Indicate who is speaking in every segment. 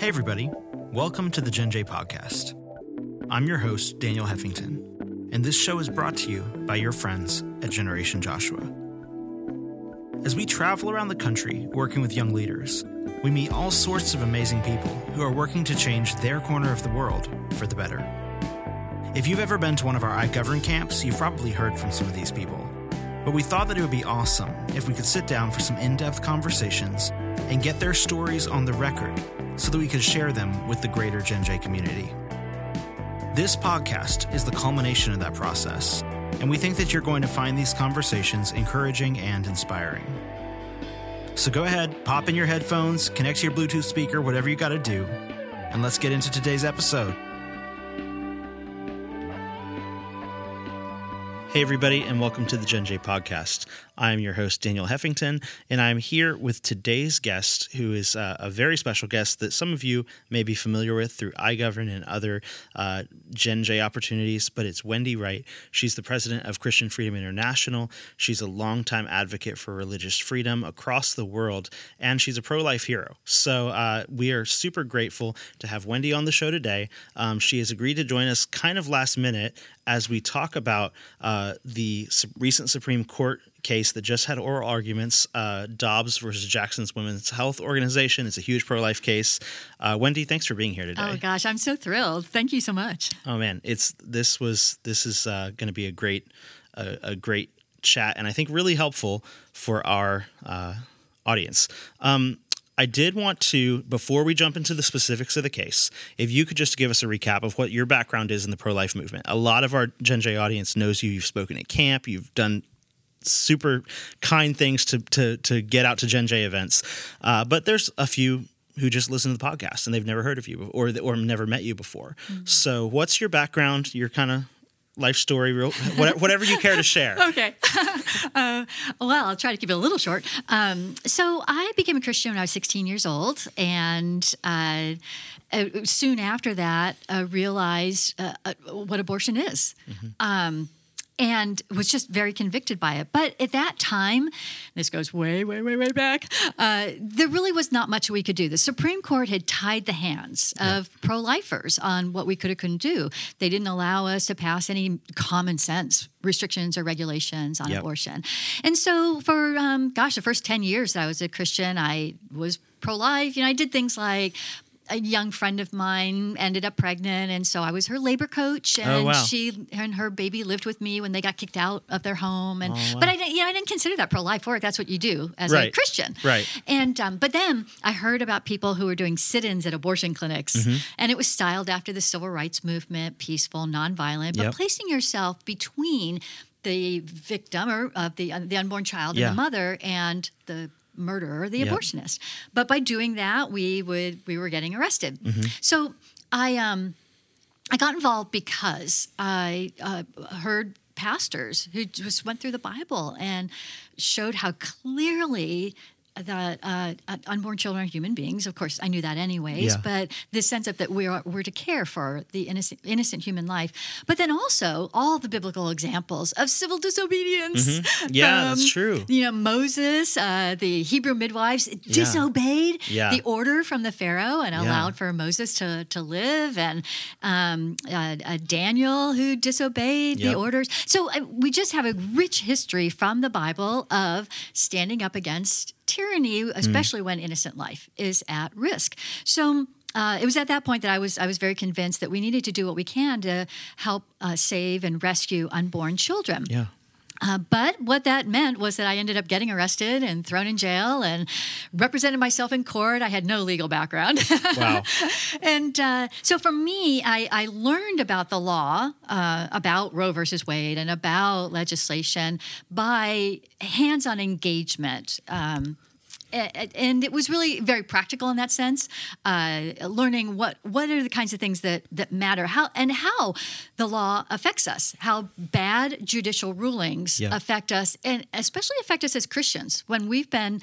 Speaker 1: Hey, everybody. Welcome to the Gen J podcast. I'm your host, Daniel Heffington, and this show is brought to you by your friends at Generation Joshua. As we travel around the country working with young leaders, we meet all sorts of amazing people who are working to change their corner of the world for the better. If you've ever been to one of our iGovern camps, you've probably heard from some of these people. But we thought that it would be awesome if we could sit down for some in depth conversations and get their stories on the record so that we could share them with the greater Gen J community. This podcast is the culmination of that process, and we think that you're going to find these conversations encouraging and inspiring. So go ahead, pop in your headphones, connect to your Bluetooth speaker, whatever you got to do, and let's get into today's episode. Hey, everybody, and welcome to the Gen J podcast. I'm your host, Daniel Heffington, and I'm here with today's guest, who is uh, a very special guest that some of you may be familiar with through iGovern and other uh, Gen J opportunities, but it's Wendy Wright. She's the president of Christian Freedom International. She's a longtime advocate for religious freedom across the world, and she's a pro life hero. So uh, we are super grateful to have Wendy on the show today. Um, she has agreed to join us kind of last minute as we talk about uh, the recent Supreme Court case that just had oral arguments uh, Dobbs versus Jackson's Women's Health Organization. It's a huge pro life case. Uh, Wendy, thanks for being here today.
Speaker 2: Oh, gosh, I'm so thrilled. Thank you so much.
Speaker 1: Oh, man. It's this was this is uh, going to be a great a, a, great chat and I think really helpful for our uh, audience. Um, I did want to, before we jump into the specifics of the case, if you could just give us a recap of what your background is in the pro life movement. A lot of our Gen J audience knows you. You've spoken at camp, you've done super kind things to to to get out to Gen J events. Uh, but there's a few who just listen to the podcast and they've never heard of you or or never met you before. Mm-hmm. So, what's your background? Your kind of life story, real, whatever you care to share.
Speaker 2: okay. uh, well, I'll try to keep it a little short. Um, so I became a Christian when I was 16 years old, and uh, uh, soon after that, uh, realized uh, uh, what abortion is. Mm-hmm. Um, and was just very convicted by it. But at that time, this goes way, way, way, way back, uh, there really was not much we could do. The Supreme Court had tied the hands of pro lifers on what we could or couldn't do. They didn't allow us to pass any common sense restrictions or regulations on yep. abortion. And so, for um, gosh, the first 10 years that I was a Christian, I was pro life. You know, I did things like a young friend of mine ended up pregnant, and so I was her labor coach, oh, and oh, wow. she and her baby lived with me when they got kicked out of their home. And oh, wow. but I didn't, you know, I didn't consider that pro life work. That's what you do as right. a Christian,
Speaker 1: right?
Speaker 2: And um, but then I heard about people who were doing sit-ins at abortion clinics, mm-hmm. and it was styled after the civil rights movement, peaceful, nonviolent, but yep. placing yourself between the victim or of the uh, the unborn child yeah. and the mother and the murderer, the yep. abortionist. But by doing that, we would we were getting arrested. Mm-hmm. So I um I got involved because I uh, heard pastors who just went through the Bible and showed how clearly that uh, unborn children are human beings. Of course, I knew that anyways. Yeah. But the sense of that we're we're to care for the innocent innocent human life, but then also all the biblical examples of civil disobedience.
Speaker 1: Mm-hmm. Yeah, um, that's true.
Speaker 2: You know, Moses, uh, the Hebrew midwives yeah. disobeyed
Speaker 1: yeah.
Speaker 2: the order from the Pharaoh and allowed for Moses to to live, and um, uh, uh Daniel who disobeyed yep. the orders. So uh, we just have a rich history from the Bible of standing up against tyranny, hmm. especially mm. when innocent life is at risk. So uh, it was at that point that I was I was very convinced that we needed to do what we can to help uh, save and rescue unborn children.
Speaker 1: Yeah.
Speaker 2: Uh, but what that meant was that I ended up getting arrested and thrown in jail and represented myself in court. I had no legal background.
Speaker 1: Wow.
Speaker 2: and uh, so for me, I, I, learned about the law, uh, about Roe versus Wade, and about legislation by hands on engagement. Um, and it was really very practical in that sense uh, learning what what are the kinds of things that that matter how and how the law affects us how bad judicial rulings yeah. affect us and especially affect us as christians when we've been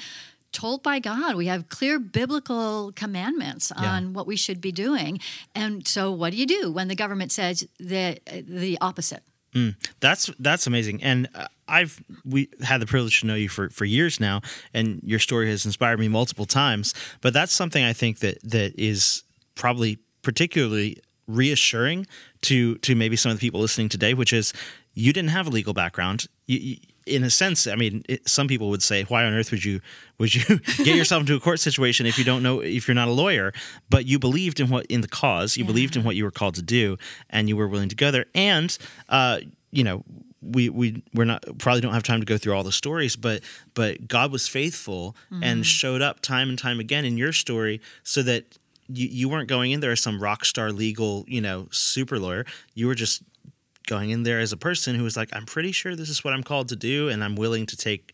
Speaker 2: told by God. We have clear biblical commandments on yeah. what we should be doing. And so, what do you do when the government says the the opposite?
Speaker 1: Mm, that's that's amazing, and uh, I've we had the privilege to know you for, for years now, and your story has inspired me multiple times. But that's something I think that that is probably particularly reassuring to to maybe some of the people listening today, which is you didn't have a legal background. You, you, in a sense, I mean, it, some people would say, "Why on earth would you would you get yourself into a court situation if you don't know if you're not a lawyer?" But you believed in what in the cause, you yeah. believed in what you were called to do, and you were willing to go there. And uh, you know, we we we're not probably don't have time to go through all the stories, but but God was faithful mm-hmm. and showed up time and time again in your story, so that you, you weren't going in there as some rock star legal you know super lawyer. You were just going in there as a person who was like, I'm pretty sure this is what I'm called to do, and I'm willing to take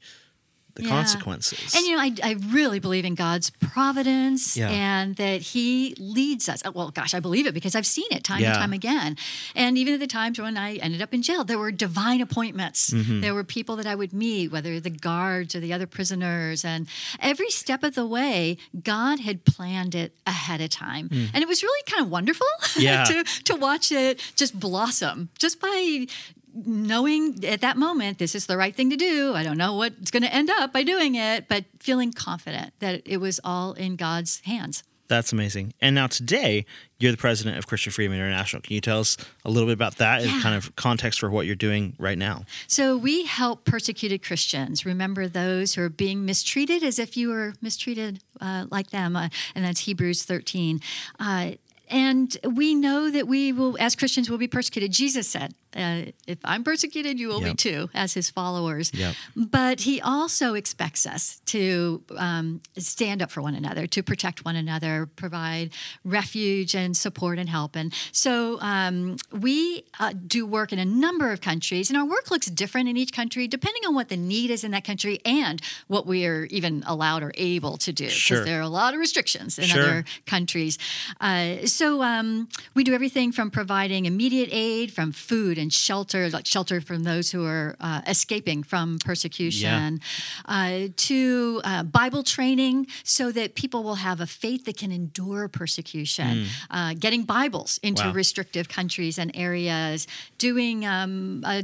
Speaker 1: the yeah. consequences.
Speaker 2: And you know, I, I really believe in God's providence yeah. and that He leads us. Well, gosh, I believe it because I've seen it time yeah. and time again. And even at the times when I ended up in jail, there were divine appointments. Mm-hmm. There were people that I would meet, whether the guards or the other prisoners. And every step of the way, God had planned it ahead of time. Mm. And it was really kind of wonderful yeah. to, to watch it just blossom just by knowing at that moment this is the right thing to do. I don't know what's going to end up by doing it, but feeling confident that it was all in God's hands.
Speaker 1: That's amazing. And now today, you're the president of Christian Freedom International. Can you tell us a little bit about that yeah. and kind of context for what you're doing right now?
Speaker 2: So, we help persecuted Christians remember those who are being mistreated as if you were mistreated uh, like them. Uh, and that's Hebrews 13. Uh, and we know that we will, as Christians, will be persecuted. Jesus said, uh, if I'm persecuted, you will yep. be too, as his followers. Yep. But he also expects us to um, stand up for one another, to protect one another, provide refuge and support and help. And so um, we uh, do work in a number of countries, and our work looks different in each country depending on what the need is in that country and what we are even allowed or able to do. Because sure. there are a lot of restrictions in sure. other countries. Uh, so um, we do everything from providing immediate aid, from food and shelter, like shelter from those who are uh, escaping from persecution, yeah. uh, to uh, Bible training so that people will have a faith that can endure persecution, mm. getting Bibles into wow. restrictive countries and areas, doing um, a,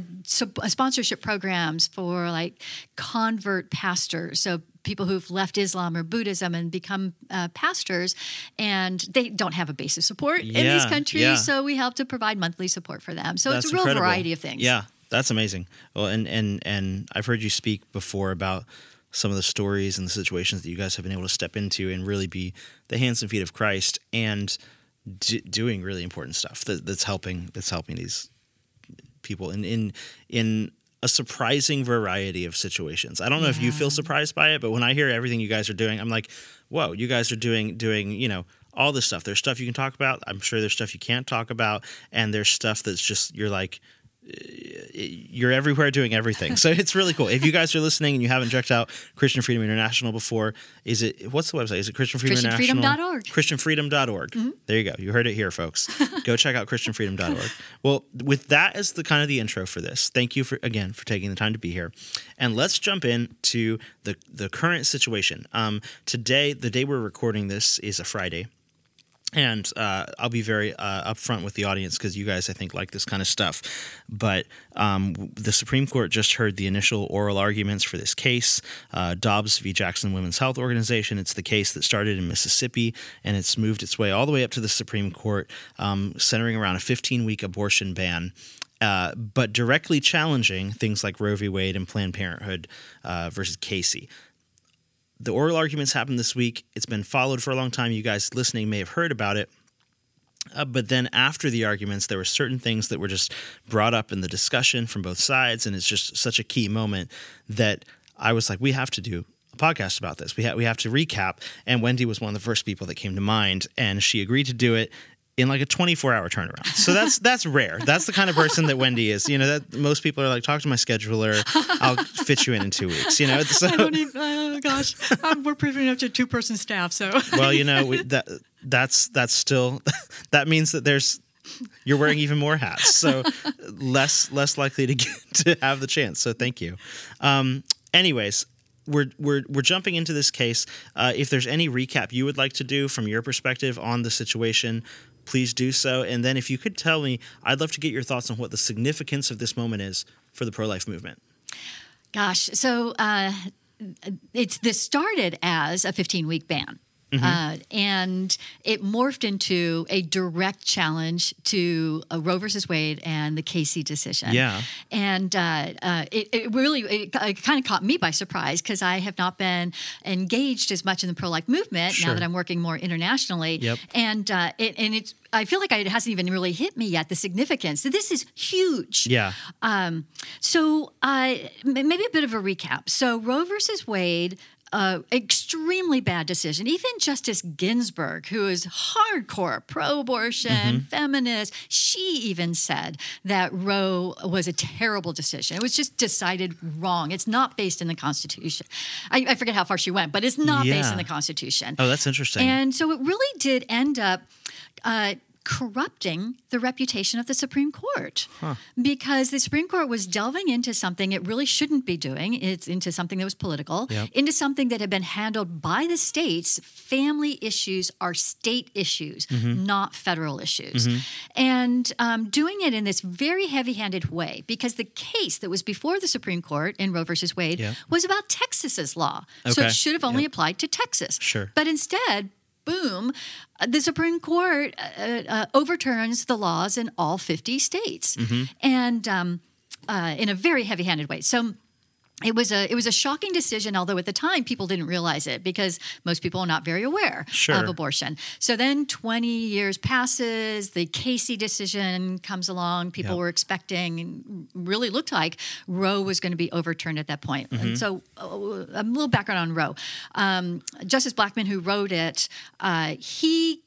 Speaker 2: a sponsorship programs for like convert pastors. So people who've left Islam or Buddhism and become uh, pastors, and they don't have a base of support yeah, in these countries. Yeah. So we help to provide monthly support for them. So That's it's a real incredible. variety of things.
Speaker 1: Yeah, that's amazing. Well, and and and I've heard you speak before about some of the stories and the situations that you guys have been able to step into and really be the hands and feet of Christ and d- doing really important stuff that, that's helping that's helping these people in in in a surprising variety of situations. I don't know yeah. if you feel surprised by it, but when I hear everything you guys are doing, I'm like, whoa, you guys are doing doing, you know, all this stuff. There's stuff you can talk about. I'm sure there's stuff you can't talk about, and there's stuff that's just you're like, you're everywhere doing everything. So it's really cool. If you guys are listening and you haven't checked out Christian Freedom International before, is it what's the website? Is it Christian Freedom
Speaker 2: ChristianFreedom.org.
Speaker 1: ChristianFreedom.org. Mm-hmm. There you go. You heard it here, folks. go check out ChristianFreedom.org. Well, with that as the kind of the intro for this, thank you for again for taking the time to be here, and let's jump into the the current situation. Um, today, the day we're recording this is a Friday and uh, I'll be very uh, upfront with the audience because you guys, I think, like this kind of stuff. But um, the Supreme Court just heard the initial oral arguments for this case, uh, Dobbs v. Jackson Women's Health Organization. It's the case that started in Mississippi, and it's moved its way all the way up to the Supreme Court, um, centering around a 15 week abortion ban. Uh, but directly challenging things like Roe v. Wade and Planned Parenthood uh, versus Casey the oral arguments happened this week. It's been followed for a long time. You guys listening may have heard about it. Uh, but then after the arguments, there were certain things that were just brought up in the discussion from both sides, and it's just such a key moment that I was like, we have to do a podcast about this. We ha- we have to recap. And Wendy was one of the first people that came to mind, and she agreed to do it in like a 24 hour turnaround. So that's that's rare. That's the kind of person that Wendy is. You know, that most people are like, talk to my scheduler. I'll fit you in in two weeks. You know,
Speaker 2: so, I don't even. Oh gosh, um, we're pretty much a two person staff. So
Speaker 1: well, you know, we, that that's that's still that means that there's you're wearing even more hats, so less less likely to get to have the chance. So thank you. Um, anyways, we're we're we're jumping into this case. Uh, if there's any recap you would like to do from your perspective on the situation, please do so. And then if you could tell me, I'd love to get your thoughts on what the significance of this moment is for the pro life movement.
Speaker 2: Gosh, so uh, it's this started as a 15 week ban. Uh, and it morphed into a direct challenge to uh, Roe versus Wade and the Casey decision.
Speaker 1: Yeah.
Speaker 2: And uh, uh, it, it really it, it kind of caught me by surprise because I have not been engaged as much in the pro life movement
Speaker 1: Sure.
Speaker 2: now that I'm working more internationally.
Speaker 1: Yep.
Speaker 2: And uh, it, and it's I feel like it hasn't even really hit me yet the significance. This is huge.
Speaker 1: Yeah.
Speaker 2: Um, so, uh, maybe a bit of a recap. So, Roe versus Wade. Uh, extremely bad decision. Even Justice Ginsburg, who is hardcore pro-abortion, feminist, she even said that Roe was a terrible decision. It was just decided wrong. It's not based in the Constitution. I, I forget how far she went, but it's not based in the Constitution.
Speaker 1: Oh, that's interesting.
Speaker 2: And so it really did end up uh, corrupting the reputation of the Supreme Court because the Supreme Court was delving into something it really shouldn't be doing. It's into something that was political,
Speaker 1: Yep.
Speaker 2: into something that had been handled by the states. Family issues are state issues,
Speaker 1: Mm-hmm.
Speaker 2: not federal issues. And um, doing it in this very heavy handed way because the case that was before the Supreme Court in Roe versus Wade
Speaker 1: Yep.
Speaker 2: was about Texas's law. So it should have only
Speaker 1: Yep.
Speaker 2: applied to Texas.
Speaker 1: Sure.
Speaker 2: But instead, boom, uh, the Supreme Court uh, uh, overturns the laws in all 50 states.
Speaker 1: Mm-hmm.
Speaker 2: And um, uh, in a very heavy handed way. So, it was a it was a shocking decision, although at the time people didn't realize it because most people are not very aware
Speaker 1: Sure.
Speaker 2: of abortion. So then twenty years passes, the Casey decision comes along. People
Speaker 1: Yep.
Speaker 2: were expecting, and really looked like Roe was going to be overturned at that point.
Speaker 1: Mm-hmm.
Speaker 2: And so uh, a little background on Roe. Um, Justice Blackmun, who wrote it, uh, he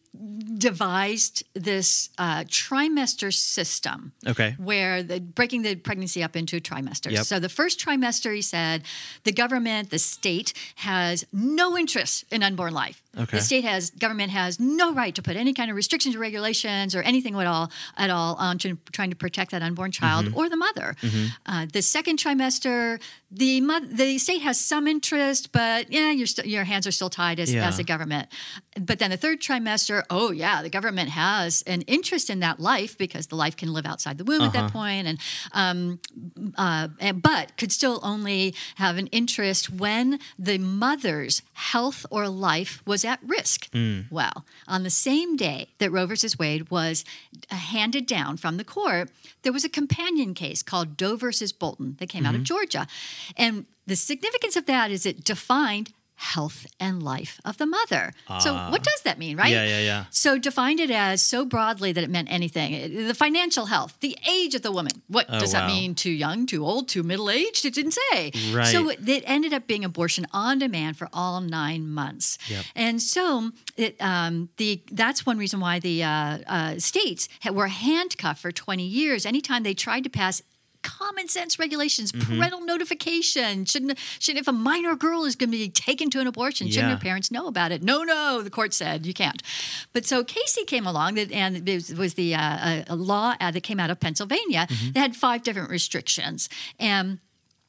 Speaker 2: devised this uh, trimester system
Speaker 1: Okay.
Speaker 2: where the breaking the pregnancy up into trimesters.
Speaker 1: Yep.
Speaker 2: So the first trimester, he said, the government, the state has no interest in unborn life.
Speaker 1: Okay.
Speaker 2: The state has government has no right to put any kind of restrictions or regulations or anything at all at all on to trying to protect that unborn child
Speaker 1: Mm-hmm.
Speaker 2: or the mother. Uh, the second trimester, the mo- the state has some interest, but yeah, your st- your hands are still tied as,
Speaker 1: Yeah.
Speaker 2: as a government. But then the third trimester, oh yeah, the government has an interest in that life because the life can live outside the womb at that point, and um, uh, and- but could still only have an interest when the mother's health or life was at risk. Well, on the same day that Roe versus Wade was uh, handed down from the court, there was a companion case called Doe versus Bolton that came out of Georgia, and the significance of that is it defined health and life of the mother. so what does that mean, right?
Speaker 1: Yeah, yeah, yeah.
Speaker 2: So defined it as so broadly that it meant anything. The financial health, the age of the woman. What
Speaker 1: Oh,
Speaker 2: does
Speaker 1: wow.
Speaker 2: that mean? Too young, too old, too middle aged? It didn't say.
Speaker 1: Right.
Speaker 2: So it, it ended up being abortion on demand for all nine months.
Speaker 1: Yep.
Speaker 2: And so it, um, the that's one reason why the uh, uh, states were handcuffed for 20 years. Anytime they tried to pass common sense regulations,
Speaker 1: Mm-hmm.
Speaker 2: parental notification. Shouldn't, shouldn't if a minor girl is going to be taken to an abortion, shouldn't her parents know about it? No, no, the court said you can't. But so Casey came along, that, and it was, the uh, a, a law uh, that came out of Pennsylvania
Speaker 1: Mm-hmm.
Speaker 2: that had five different restrictions. And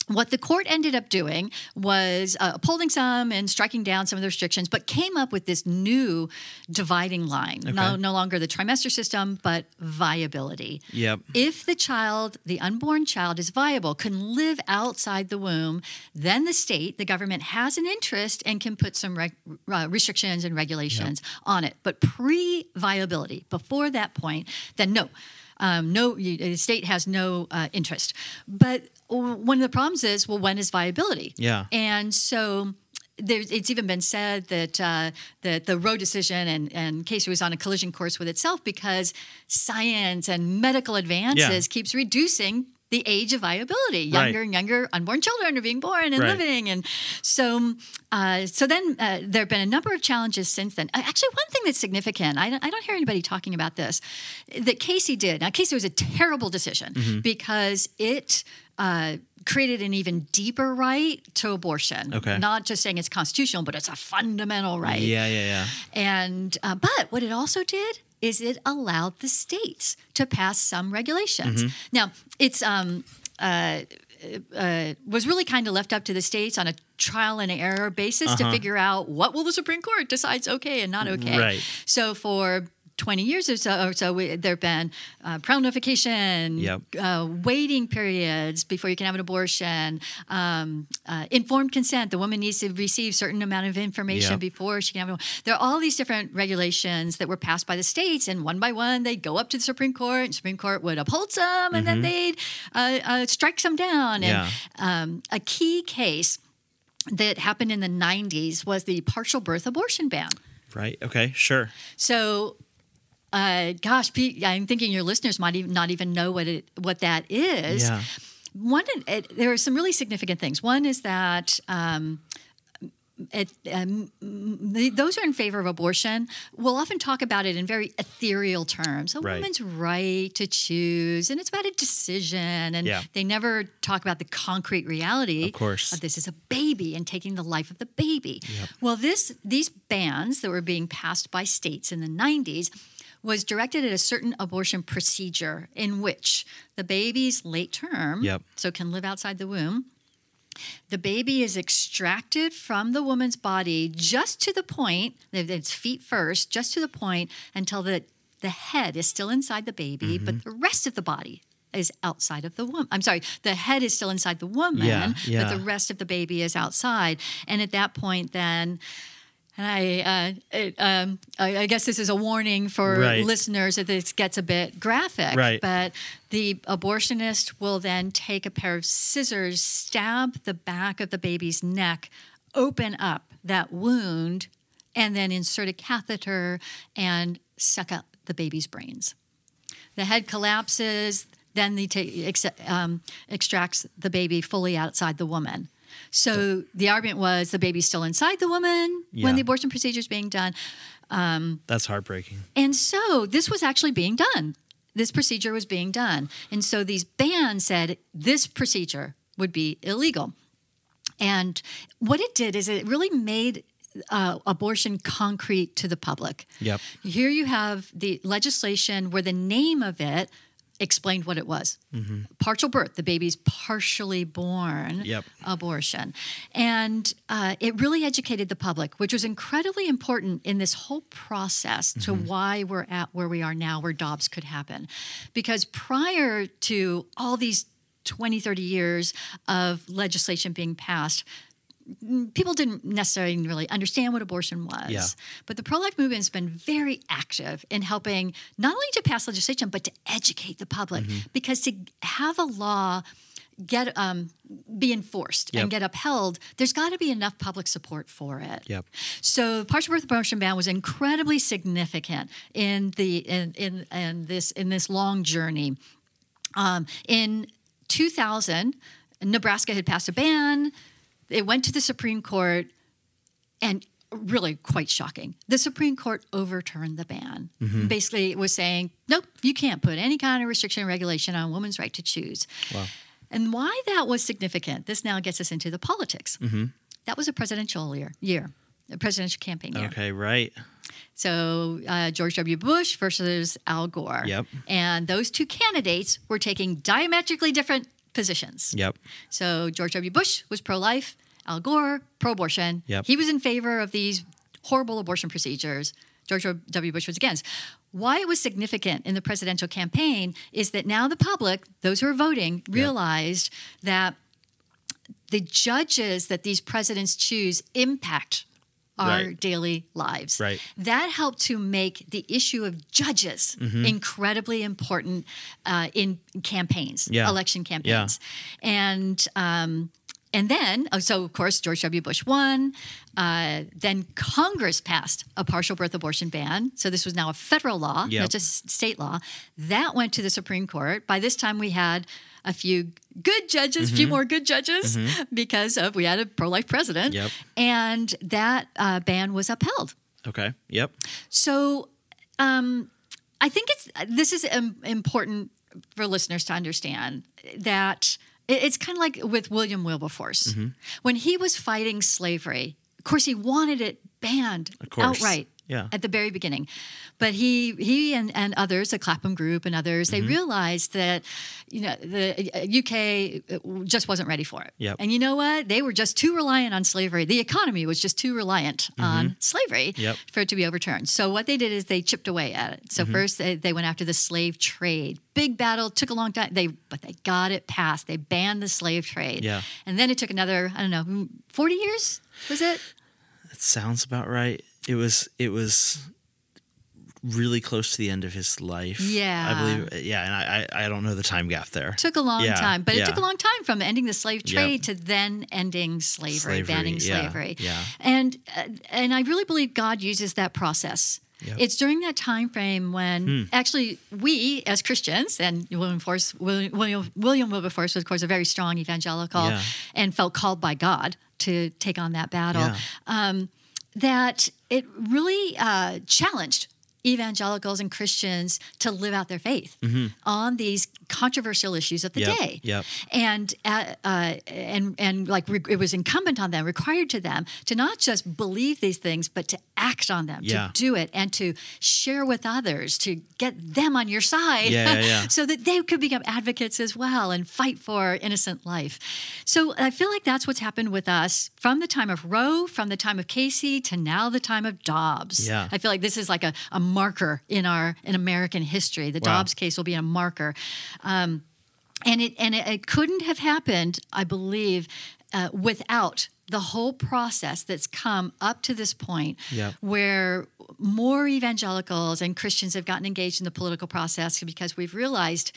Speaker 2: what the court ended up doing was uh, upholding some and striking down some of the restrictions, but came up with this new dividing line. No, no longer the trimester system, but viability.
Speaker 1: Yep.
Speaker 2: If the child, the unborn child, is viable, can live outside the womb, then the state, the government, has an interest and can put some uh, restrictions and regulations on it. But pre viability, before that point, then no. Um, no, the state has no uh, interest. But one of the problems is, well, when is viability?
Speaker 1: Yeah.
Speaker 2: And so there's, it's even been said that uh, that the Roe decision and, and Casey was on a collision course with itself because science and medical advances keeps reducing the age of viability. Younger
Speaker 1: Right.
Speaker 2: and younger unborn children are being born and
Speaker 1: Right.
Speaker 2: living, and so uh, so then uh, there have been a number of challenges since then. Uh, Actually, one thing that's significant, I don't, I don't hear anybody talking about this, that Casey did. Now, Casey was a terrible decision
Speaker 1: Mm-hmm.
Speaker 2: because it. Uh, created an even deeper right to abortion.
Speaker 1: Okay.
Speaker 2: Not just saying it's constitutional, but it's a fundamental right.
Speaker 1: Yeah, yeah, yeah.
Speaker 2: And uh, but what it also did is it allowed the states to pass some regulations.
Speaker 1: Mm-hmm.
Speaker 2: Now it's um, uh, uh, was really kind of left up to the states on a trial and error basis to figure out what will the Supreme Court decides okay and not okay.
Speaker 1: Uh-huh. Right.
Speaker 2: So for 20 years or so, or so we, there have been uh, notification,
Speaker 1: Yep.
Speaker 2: uh, waiting periods before you can have an abortion, um, uh, informed consent. The woman needs to receive certain amount of information
Speaker 1: Yep.
Speaker 2: before she can have an There are all these different regulations that were passed by the states, and one by one they go up to the Supreme Court, and Supreme Court would uphold some, and then they'd uh, uh, strike some down. And um, a key case that happened in the 90s was the partial birth abortion ban.
Speaker 1: Right. Okay. Sure.
Speaker 2: So, uh, gosh, Pete, I'm thinking your listeners might even not even know what it what that is.
Speaker 1: Yeah.
Speaker 2: One, it, there are some really significant things. One is that. Um, it, um, the, those who are in favor of abortion will often talk about it in very ethereal terms. A
Speaker 1: Right.
Speaker 2: woman's right to choose, and it's about a decision. And
Speaker 1: Yeah.
Speaker 2: they never talk about the concrete reality
Speaker 1: Of course.
Speaker 2: of this is a baby and taking the life of the baby. Well, this these bans that were being passed by states in the 90s was directed at a certain abortion procedure in which the baby's late term,
Speaker 1: Yep.
Speaker 2: so can live outside the womb. The baby is extracted from the woman's body just to the point, its feet first, just to the point until the, the head is still inside the baby,
Speaker 1: Mm-hmm.
Speaker 2: but the rest of the body is outside of the woman. I'm sorry, the head is still inside the woman,
Speaker 1: Yeah, yeah.
Speaker 2: but the rest of the baby is outside. And at that point, then, I, uh, it, um, I, I guess this is a warning for
Speaker 1: Right.
Speaker 2: listeners that this gets a bit graphic.
Speaker 1: Right.
Speaker 2: But the abortionist will then take a pair of scissors, stab the back of the baby's neck, open up that wound, and then insert a catheter and suck out the baby's brains. The head collapses, then they take, ex, um, extracts the baby fully outside the woman. So the argument was the baby's still inside the woman
Speaker 1: Yeah.
Speaker 2: when the abortion procedure is being done.
Speaker 1: That's heartbreaking.
Speaker 2: And so this was actually being done. This procedure was being done. And so these bans said this procedure would be illegal. And what it did is it really made uh, abortion concrete to the public.
Speaker 1: Yep.
Speaker 2: Here you have the legislation where the name of it explained what it was partial birth, the baby's partially born
Speaker 1: Yep.
Speaker 2: abortion. And uh, it really educated the public, which was incredibly important in this whole process to why we're at where we are now, where Dobbs could happen. Because prior to all these 20, 30 years of legislation being passed, people didn't necessarily really understand what abortion was.
Speaker 1: Yeah.
Speaker 2: But the pro life movement has been very active in helping not only to pass legislation, but to educate the public.
Speaker 1: Mm-hmm.
Speaker 2: Because to have a law get um, be enforced
Speaker 1: Yep.
Speaker 2: and get upheld, there's got to be enough public support for it.
Speaker 1: Yep.
Speaker 2: So the partial birth abortion ban was incredibly significant in the in in, in this in this long journey. Um, in 2000, Nebraska had passed a ban. It went to the Supreme Court, and really quite shocking. The Supreme Court overturned the ban. Basically, it was saying, nope, you can't put any kind of restriction or regulation on a woman's right to choose.
Speaker 1: Wow.
Speaker 2: And why that was significant, this now gets us into the politics. That was a presidential year, year a presidential campaign year.
Speaker 1: Okay. Right.
Speaker 2: So uh, George W. Bush versus Al Gore.
Speaker 1: Yep.
Speaker 2: And those two candidates were taking diametrically different positions.
Speaker 1: Yep.
Speaker 2: So George W. Bush was pro life, Al Gore, pro abortion.
Speaker 1: Yep.
Speaker 2: He was in favor of these horrible abortion procedures. George W. Bush was against. Why it was significant in the presidential campaign is that now the public, those who are voting, realized that the judges that these presidents choose impact our
Speaker 1: Right.
Speaker 2: daily lives.
Speaker 1: Right.
Speaker 2: That helped to make the issue of judges
Speaker 1: Mm-hmm.
Speaker 2: incredibly important uh, in campaigns,
Speaker 1: Yeah.
Speaker 2: election campaigns, and um, and then oh, so of course George W. Bush won. Uh, then Congress passed a partial birth abortion ban. So this was now a federal law,
Speaker 1: Yep.
Speaker 2: not just state law. That went to the Supreme Court. By this time, we had a few good judges, a few more good judges, because of we had a pro-life president,
Speaker 1: Yep.
Speaker 2: and that uh, ban was upheld.
Speaker 1: Okay. Yep.
Speaker 2: So, um, I think it's this is um, important for listeners to understand that it's kind of like with William Wilberforce
Speaker 1: Mm-hmm.
Speaker 2: when he was fighting slavery. Of course, he wanted it banned outright
Speaker 1: Yeah.
Speaker 2: At the very beginning. But he he and, and others, the Clapham group and others,
Speaker 1: Mm-hmm.
Speaker 2: they realized that you know the UK just wasn't ready for it.
Speaker 1: Yep.
Speaker 2: And you know what? They were just too reliant on slavery. The economy was just too reliant on slavery
Speaker 1: Mm-hmm. Yep.
Speaker 2: for it to be overturned. So what they did is they chipped away at it.
Speaker 1: Mm-hmm.
Speaker 2: So first they, they went after the slave trade. Big battle, took a long time. They but they got it passed. They banned the slave trade.
Speaker 1: Yeah.
Speaker 2: And then it took another, I don't know, 40 years? Was it?
Speaker 1: That sounds about right. It was it was really close to the end of his life.
Speaker 2: Yeah.
Speaker 1: I believe. Yeah, and I I, don't know the time gap there.
Speaker 2: Took a long
Speaker 1: Yeah,
Speaker 2: time, but
Speaker 1: yeah.
Speaker 2: it took a long time from ending the slave
Speaker 1: Yep.
Speaker 2: trade to then ending slavery,
Speaker 1: Slavery,
Speaker 2: banning
Speaker 1: yeah,
Speaker 2: slavery.
Speaker 1: yeah.
Speaker 2: And uh, and I really believe God uses that process.
Speaker 1: Yep. Hmm.
Speaker 2: It's during that time frame when actually we as Christians and William Force William William, William Wilberforce was of course a very strong evangelical and felt called by God to take on that battle. Um, that it really uh, challenged evangelicals and Christians to live out their faith on these controversial issues of the
Speaker 1: Mm-hmm. Yep,
Speaker 2: day.
Speaker 1: yep.
Speaker 2: And uh, uh, and and like re- it was incumbent on them, required to them to not just believe these things, but to act on them,
Speaker 1: Yeah.
Speaker 2: to do it, and to share with others, to get them on your side,
Speaker 1: yeah, yeah.
Speaker 2: so that they could become advocates as well and fight for innocent life. So I feel like that's what's happened with us from the time of Roe, from the time of Casey to now the time of Dobbs.
Speaker 1: Yeah.
Speaker 2: I feel like this is like a, a marker in our in American history. The
Speaker 1: Wow.
Speaker 2: Dobbs case will be a marker. Um, and it and it, it couldn't have happened, I believe, uh, without the whole process that's come up to this point, where more evangelicals and Christians have gotten engaged in the political process because we've realized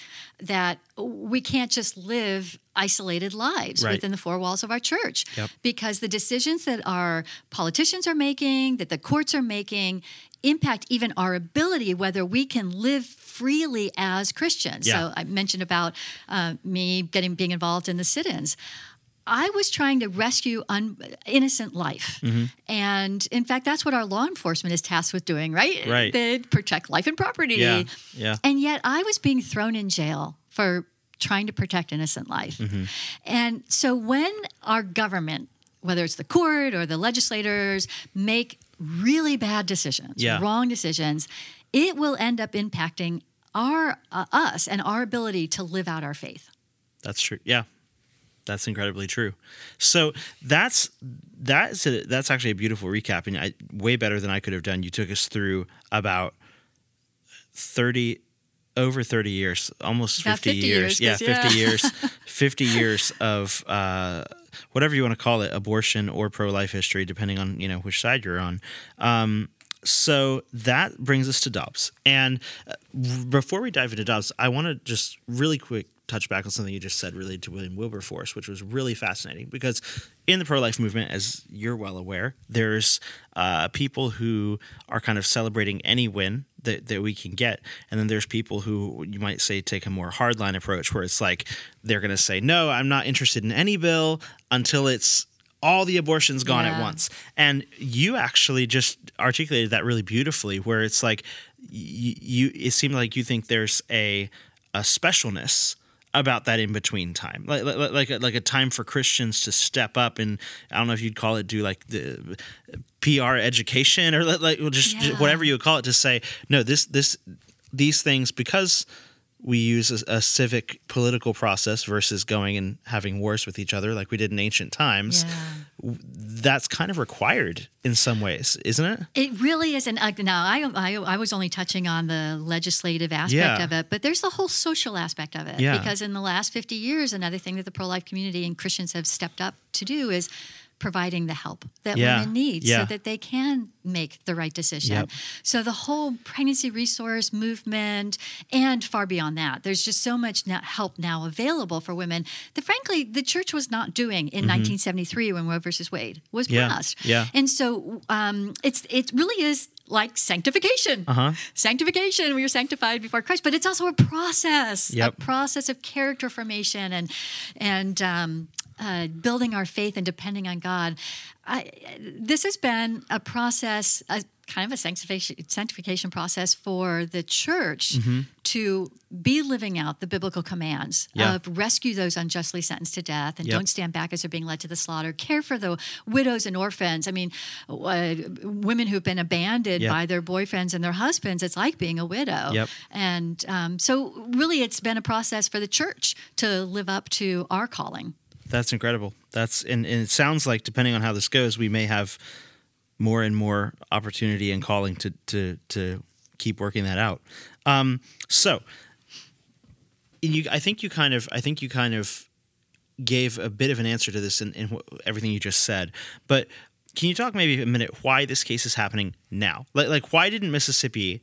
Speaker 2: that we can't just live isolated lives
Speaker 1: Right.
Speaker 2: within the four walls of our church
Speaker 1: Yep.
Speaker 2: because the decisions that our politicians are making, that the courts are making, impact even our ability whether we can live freely as Christians.
Speaker 1: Yeah.
Speaker 2: So I mentioned about uh, me getting being involved in the sit-ins. I was trying to rescue un- innocent life,
Speaker 1: Mm-hmm.
Speaker 2: and in fact, that's what our law enforcement is tasked with doing, right?
Speaker 1: Right.
Speaker 2: They protect life and property.
Speaker 1: Yeah, yeah.
Speaker 2: And yet, I was being thrown in jail for trying to protect innocent life.
Speaker 1: Mm-hmm.
Speaker 2: And so, when our government, whether it's the court or the legislators, make really bad decisions,
Speaker 1: Yeah.
Speaker 2: wrong decisions, it will end up impacting our uh, us and our ability to live out our faith.
Speaker 1: That's true. Yeah, that's incredibly true. So that's that's a, that's actually a beautiful recap, and I, way better than I could have done. You took us through about thirty, over thirty years, almost fifty,
Speaker 2: 50
Speaker 1: years.
Speaker 2: years,
Speaker 1: Yeah,
Speaker 2: 'cause,
Speaker 1: fifty
Speaker 2: yeah.
Speaker 1: years, fifty years of uh, whatever you want to call it, abortion or pro-life history, depending on you know which side you're on. Um, so that brings us to Dobbs. And uh, before we dive into Dobbs, I want to just really quick touch back on something you just said related to William Wilberforce, which was really fascinating because in the pro life movement, as you're well aware, there's uh, people who are kind of celebrating any win that, that we can get. And then there's people who you might say take a more hardline approach where it's like they're going to say, no, I'm not interested in any bill until it's all the abortions gone at once. And you actually just articulated that really beautifully, where it's like you, you it seemed like you think there's a a specialness about that in between time, like like like a, like a time for Christians to step up and I don't know if you'd call it do like the PR education or like, just
Speaker 2: Yeah.
Speaker 1: whatever you would call it to say no this this these things because we use a, a civic political process versus going and having wars with each other like we did in ancient times that's kind of required in some ways, isn't it?
Speaker 2: It really is. And uh, now I, I, I was only touching on the legislative aspect
Speaker 1: Yeah.
Speaker 2: of it, but there's the whole social aspect of it.
Speaker 1: Yeah.
Speaker 2: Because in the last 50 years, another thing that the pro life community and Christians have stepped up to do is providing the help that
Speaker 1: Yeah.
Speaker 2: women need
Speaker 1: Yeah.
Speaker 2: so that they can make the right decision.
Speaker 1: Yep.
Speaker 2: So the whole pregnancy resource movement and far beyond that, there's just so much help now available for women that frankly the church was not doing in 1973 when Roe versus Wade was
Speaker 1: Mm-hmm. Yeah.
Speaker 2: passed.
Speaker 1: Yeah.
Speaker 2: And so um, it's it really is like sanctification.
Speaker 1: Uh-huh.
Speaker 2: Sanctification, we are sanctified before Christ, but it's also a process,
Speaker 1: Yep.
Speaker 2: a process of character formation and and um, uh, building our faith and depending on God. I, this has been a process, a kind of a sanctification, sanctification process for the church to be living out the biblical commands
Speaker 1: Yeah.
Speaker 2: of rescue those unjustly sentenced to death and
Speaker 1: Yep.
Speaker 2: don't stand back as they're being led to the slaughter, care for the widows and orphans. I mean, uh, women who've been abandoned
Speaker 1: Yep.
Speaker 2: by their boyfriends and their husbands, it's like being a widow.
Speaker 1: Yep.
Speaker 2: And um, so, really, it's been a process for the church to live up to our calling.
Speaker 1: That's incredible. That's and, and it sounds like depending on how this goes, we may have more and more opportunity and calling to to to keep working that out. Um, so, and you, I think you kind of, I think you kind of gave a bit of an answer to this in, in everything you just said, but. Can you talk maybe a minute why this case is happening now? Like, like why didn't Mississippi?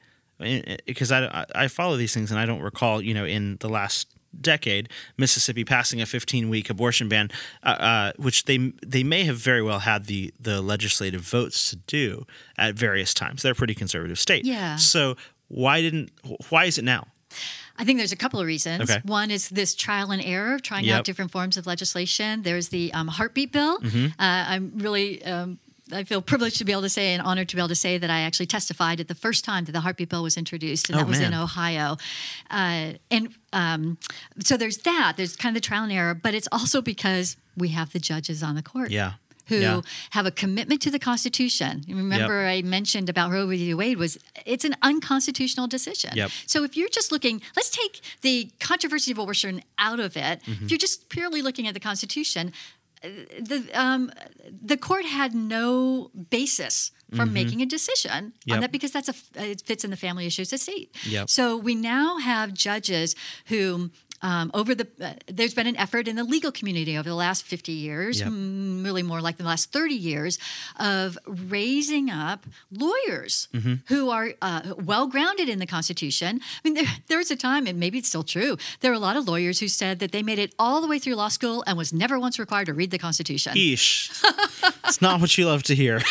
Speaker 1: Because I, I I follow these things and I don't recall, you know, in the last decade, Mississippi passing a 15 week abortion ban, uh, uh, which they they may have very well had the the legislative votes to do at various times. They're a pretty conservative state.
Speaker 2: Yeah.
Speaker 1: So why didn't? Why is it now?
Speaker 2: I think there's a couple of reasons.
Speaker 1: Okay.
Speaker 2: One is this trial and error, of trying
Speaker 1: Yep.
Speaker 2: out different forms of legislation. There's the um, heartbeat bill.
Speaker 1: Mm-hmm.
Speaker 2: Uh, I'm really. Um, I feel privileged to be able to say and honored to be able to say that I actually testified at the first time that the heartbeat bill was introduced, and
Speaker 1: Oh,
Speaker 2: that was in. Ohio. Uh, and um, so there's that. There's kind of the trial and error, but it's also because we have the judges on the court
Speaker 1: Yeah.
Speaker 2: who
Speaker 1: Yeah.
Speaker 2: have a commitment to the Constitution. Remember, I mentioned about Roe v. Wade was it's an unconstitutional decision.
Speaker 1: Yep.
Speaker 2: So if you're just looking, let's take the controversy of abortion out of it.
Speaker 1: Mm-hmm.
Speaker 2: If you're just purely looking at the Constitution, the um, the court had no basis for making a decision
Speaker 1: Mm-hmm. Yep.
Speaker 2: on that because that's a it fits in the family issues estate.
Speaker 1: Yep.
Speaker 2: So we now have judges who. Um, over the, uh, there's been an effort in the legal community over the last 50 years,
Speaker 1: Yep.
Speaker 2: mm, really more like the last 30 years, of raising up lawyers
Speaker 1: Mm-hmm.
Speaker 2: who are uh, well grounded in the Constitution. I mean, there, there was a time, and maybe it's still true, there were a lot of lawyers who said that they made it all the way through law school and was never once required to read the Constitution.
Speaker 1: Eesh. it's not what you love to hear.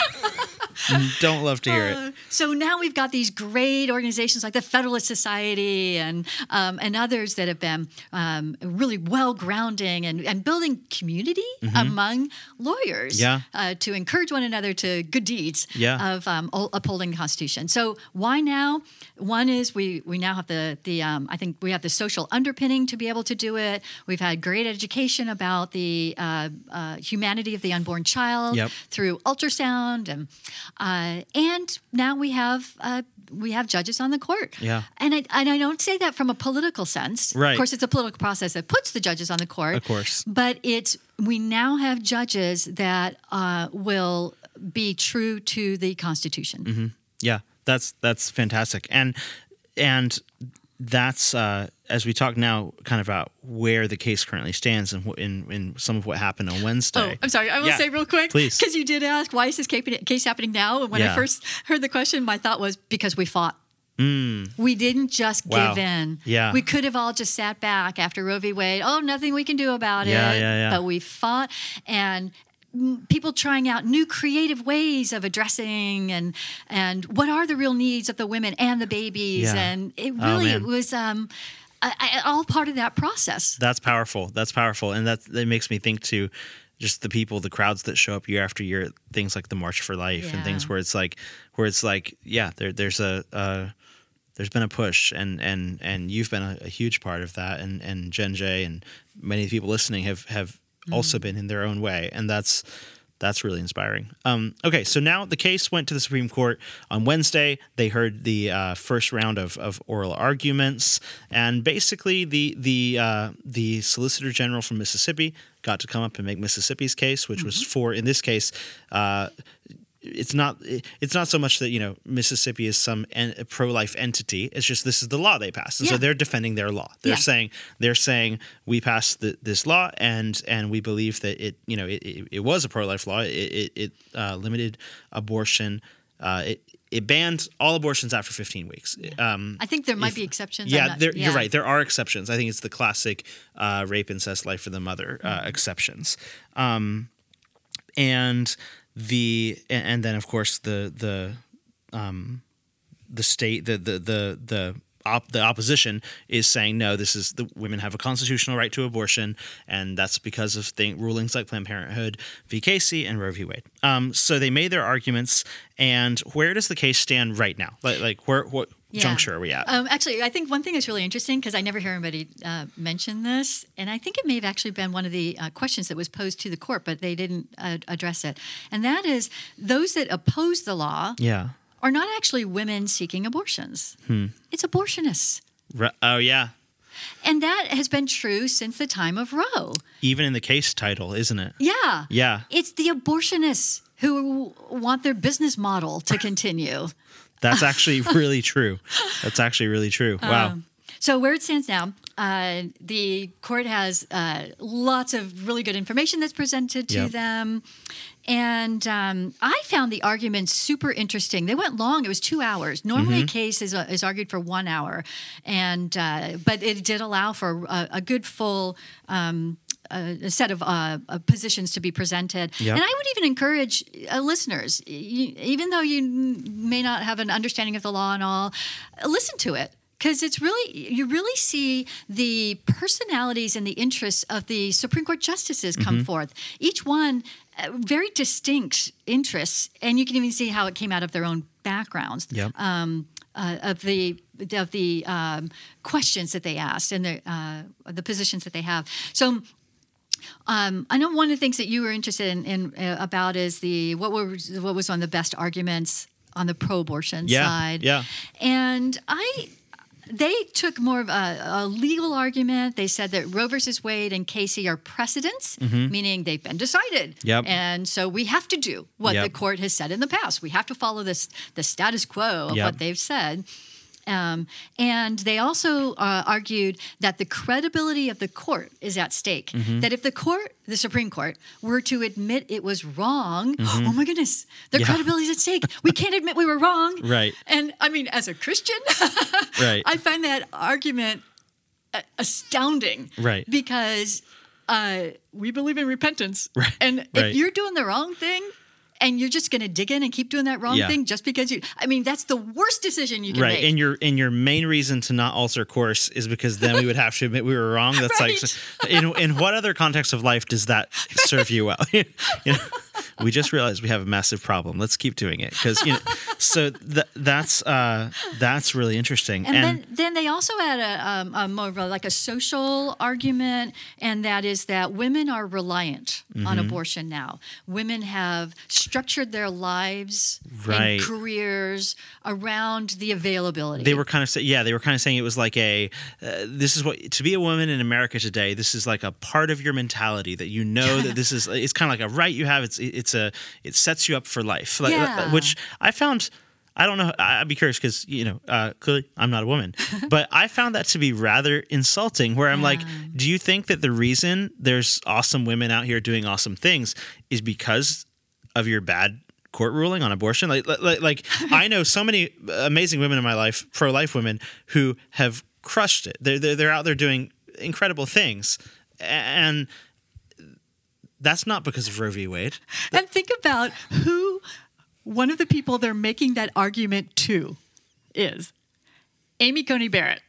Speaker 1: Don't love to hear it.
Speaker 2: Uh, so now we've got these great organizations like the Federalist Society and um, and others that have been um, really well grounding and, and building community among lawyers
Speaker 1: Mm-hmm. Yeah.
Speaker 2: uh, to encourage one another to good deeds
Speaker 1: Yeah.
Speaker 2: of um, upholding the Constitution. So why now? One is we we now have the the um, I think we have the social underpinning to be able to do it. We've had great education about the uh, uh, humanity of the unborn child
Speaker 1: Yep.
Speaker 2: through ultrasound and uh, and now we have uh, we have judges on the court.
Speaker 1: Yeah.
Speaker 2: and I and I don't say that from a political sense.
Speaker 1: Right.
Speaker 2: Of course, it's a political process that puts the judges on the court.
Speaker 1: Of course.
Speaker 2: but it's we now have judges that uh, will be true to the Constitution.
Speaker 1: Mm-hmm. Yeah, that's that's fantastic, and and that's uh, as we talk now, kind of about where the case currently stands and in in some of what happened on Wednesday.
Speaker 2: Oh, I'm sorry. I will
Speaker 1: Yeah,
Speaker 2: say real quick,
Speaker 1: please.
Speaker 2: because you did ask why is this case happening now. And when
Speaker 1: Yeah.
Speaker 2: I first heard the question, my thought was because we fought. We didn't just
Speaker 1: Mm. Wow.
Speaker 2: give in.
Speaker 1: Yeah.
Speaker 2: We could have all just sat back after Roe v. Wade. Oh, nothing we can do about
Speaker 1: Yeah,
Speaker 2: it.
Speaker 1: yeah, yeah.
Speaker 2: But we fought and mm, people trying out new creative ways of addressing and and what are the real needs of the women and the babies
Speaker 1: Yeah.
Speaker 2: and it
Speaker 1: Oh,
Speaker 2: really it was um I, I, all part of that process.
Speaker 1: That's powerful. That's powerful, and that that makes me think to just the people, the crowds that show up year after year, things like the March for Life and things where it's like, where it's like, yeah, there, there's a, uh, there's been a push, and and and you've been a, a huge part of that, and and Gen J and many of the people listening have have also been in their own way, and that's. That's really inspiring. Um, okay, so now the case went to the Supreme Court on Wednesday. They heard the uh, first round of, of oral arguments, and basically the the uh, the Solicitor General from Mississippi got to come up and make Mississippi's case, which was for in this case. Uh, it's not it's not so much that you know Mississippi is some en- pro life entity. It's just this is the law they passed, and so they're defending their law. They're
Speaker 2: Yeah.
Speaker 1: saying they're saying we passed the, this law, and and we believe that it you know it, it, it was a pro life law. It it, it uh, limited abortion. Uh, it it banned all abortions after 15 weeks. Um,
Speaker 2: I think there might
Speaker 1: if-
Speaker 2: be exceptions.
Speaker 1: Yeah,
Speaker 2: not-
Speaker 1: there, you're right. There are exceptions. I think it's the classic uh, rape, incest, life for the mother uh,
Speaker 2: Mm-hmm.
Speaker 1: exceptions. Um, and the and, then of course the the um, the state the the the the op, the opposition is saying no this is the women have a constitutional right to abortion and that's because of thing, rulings like Planned Parenthood v. Casey and Roe v. Wade. Um, so they made their arguments and where does the case stand right now? Like like where what
Speaker 2: Yeah.
Speaker 1: juncture are we at?
Speaker 2: Um, actually, I think one thing that's really interesting because I never hear anybody uh, mention this, and I think it may have actually been one of the uh, questions that was posed to the court, but they didn't uh, address it. And that is those that oppose the law
Speaker 1: yeah.
Speaker 2: are not actually women seeking abortions.
Speaker 1: Hmm.
Speaker 2: It's abortionists.
Speaker 1: Re- oh yeah.
Speaker 2: And that has been true since the time of Roe.
Speaker 1: Even in the case title, isn't it?
Speaker 2: Yeah.
Speaker 1: Yeah.
Speaker 2: It's the abortionists who want their business model to continue.
Speaker 1: That's actually really true. That's actually really true. Wow.
Speaker 2: Um, so where it stands now, uh, the court has uh, lots of really good information that's presented to
Speaker 1: Yep.
Speaker 2: them. And um, I found the arguments super interesting. They went long; it was two hours. Normally,
Speaker 1: Mm-hmm.
Speaker 2: a case is, uh, is argued for one hour, and uh, but it did allow for a, a good full. Um, a set of uh, positions to be presented,
Speaker 1: Yep.
Speaker 2: and I would even encourage uh, listeners, you, even though you may not have an understanding of the law and all, listen to it because it's really you really see the personalities and the interests of the Supreme Court justices come
Speaker 1: Mm-hmm.
Speaker 2: forth. Each one uh, very distinct interests, and you can even see how it came out of their own backgrounds.
Speaker 1: Yep.
Speaker 2: Um, uh, of the of the um, questions that they asked and the uh, the positions that they have. So. Um, I know one of the things that you were interested in, in uh, about is the what were what was on the best arguments on the pro-abortion
Speaker 1: Yeah,
Speaker 2: side.
Speaker 1: yeah.
Speaker 2: And I they took more of a, a legal argument. They said that Roe versus Wade and Casey are precedents, meaning they've been decided.
Speaker 1: Mm-hmm. Yep.
Speaker 2: And so we have to do what the court has said in the past. We have to follow this the status quo of
Speaker 1: Yep.
Speaker 2: what they've said. Um, and they also uh, argued that the credibility of the court is at stake.
Speaker 1: Mm-hmm.
Speaker 2: That if the court, the Supreme Court, were to admit it was wrong, oh my goodness, their
Speaker 1: Mm-hmm. Yeah.
Speaker 2: credibility is at stake. We can't admit we were wrong.
Speaker 1: Right.
Speaker 2: And I mean, as a Christian,
Speaker 1: Right.
Speaker 2: I find that argument uh, astounding.
Speaker 1: Right.
Speaker 2: Because uh, we believe in repentance.
Speaker 1: Right.
Speaker 2: And if
Speaker 1: Right.
Speaker 2: you're doing the wrong thing, and you're just going to dig in and keep doing that wrong
Speaker 1: Yeah.
Speaker 2: thing just because you I mean that's the worst decision you can
Speaker 1: Right,
Speaker 2: make.
Speaker 1: Right, and your and your main reason to not alter course is because then we would have to admit we were wrong. That's like, in in what other context of life does that serve you well? you know, we just realized we have a massive problem. Let's keep doing it because you know. So th- that's uh, that's really interesting.
Speaker 2: And, then, then they also had a, um, a more of a, like a social argument, and that is that women are reliant
Speaker 1: Mm-hmm.
Speaker 2: on abortion now. Women have structured their lives
Speaker 1: Right.
Speaker 2: and careers around the availability.
Speaker 1: they were kind of say, yeah they were kind of saying it was like a uh, this is what to be a woman in America today this is like a part of your mentality that you know that this is it's kind of like a right you have it's it's a it sets you up for life. Like,
Speaker 2: Yeah.
Speaker 1: which I found I don't know I'd be curious because you know uh, clearly I'm not a woman but I found that to be rather insulting where I'm like do you think that the reason there's awesome women out here doing awesome things is because of your bad court ruling on abortion? Like like, like i know so many amazing women in my life pro-life women who have crushed it. They're, they're, they're out there doing incredible things. And that's not because of roe v wade
Speaker 2: and think about who one of the people they're making that argument to is Amy Coney Barrett.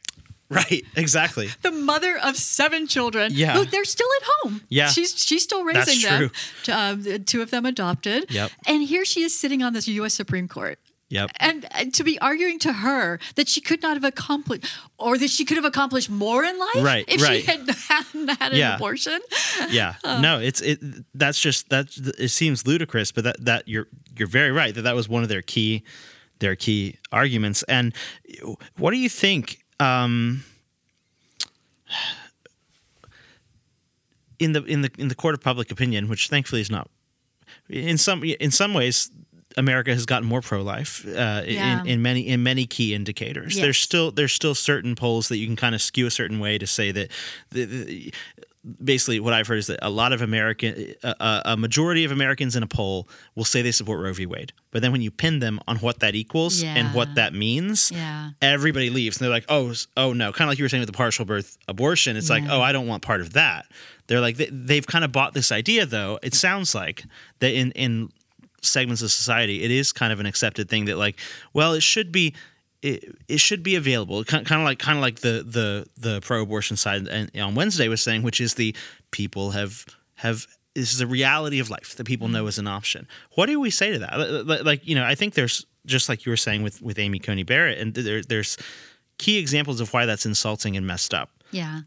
Speaker 1: right exactly
Speaker 2: the mother of seven children.
Speaker 1: Yeah.
Speaker 2: who they're still at home.
Speaker 1: Yeah.
Speaker 2: she's she's still raising
Speaker 1: That's
Speaker 2: them.
Speaker 1: true.
Speaker 2: T- Um, two of them adopted.
Speaker 1: Yep.
Speaker 2: And here she is sitting on this U.S. Supreme Court.
Speaker 1: Yep
Speaker 2: And uh, to be arguing to her that she could not have accomplished, or that she could have accomplished more in life
Speaker 1: Right,
Speaker 2: if
Speaker 1: right.
Speaker 2: she had hadn't had an
Speaker 1: Yeah.
Speaker 2: abortion.
Speaker 1: yeah no it's it that's just that it seems ludicrous but that that you're you're very right that that was one of their key their key arguments and what do you think um in the in the in the court of public opinion which thankfully is not in some in some ways America has gotten more pro-life uh,
Speaker 2: Yeah.
Speaker 1: in, in many in many key indicators. There's still there's still certain polls that you can kind of skew a certain way to say that the, the, basically what I've heard is that a lot of American, a, a majority of Americans in a poll will say they support Roe v. Wade, but then when you pin them on what that equals and what that means,
Speaker 2: Yeah.
Speaker 1: everybody leaves and they're like, oh, oh no, kind of like you were saying with the partial birth abortion. It's like, oh, I don't want part of that. They're like, they, they've kind of bought this idea, though. It sounds like that in in segments of society, it is kind of an accepted thing that like, well, it should be. It, it should be available, kind of like kind of like the the the pro-abortion side and on Wednesday was saying, which is the people have have this is a reality of life that people mm. know is an option. What do we say to that? Li- li- Like you know, I think there's just like you were saying with with Amy Coney Barrett, and there, there's key examples of why that's insulting and messed up.
Speaker 2: Yeah.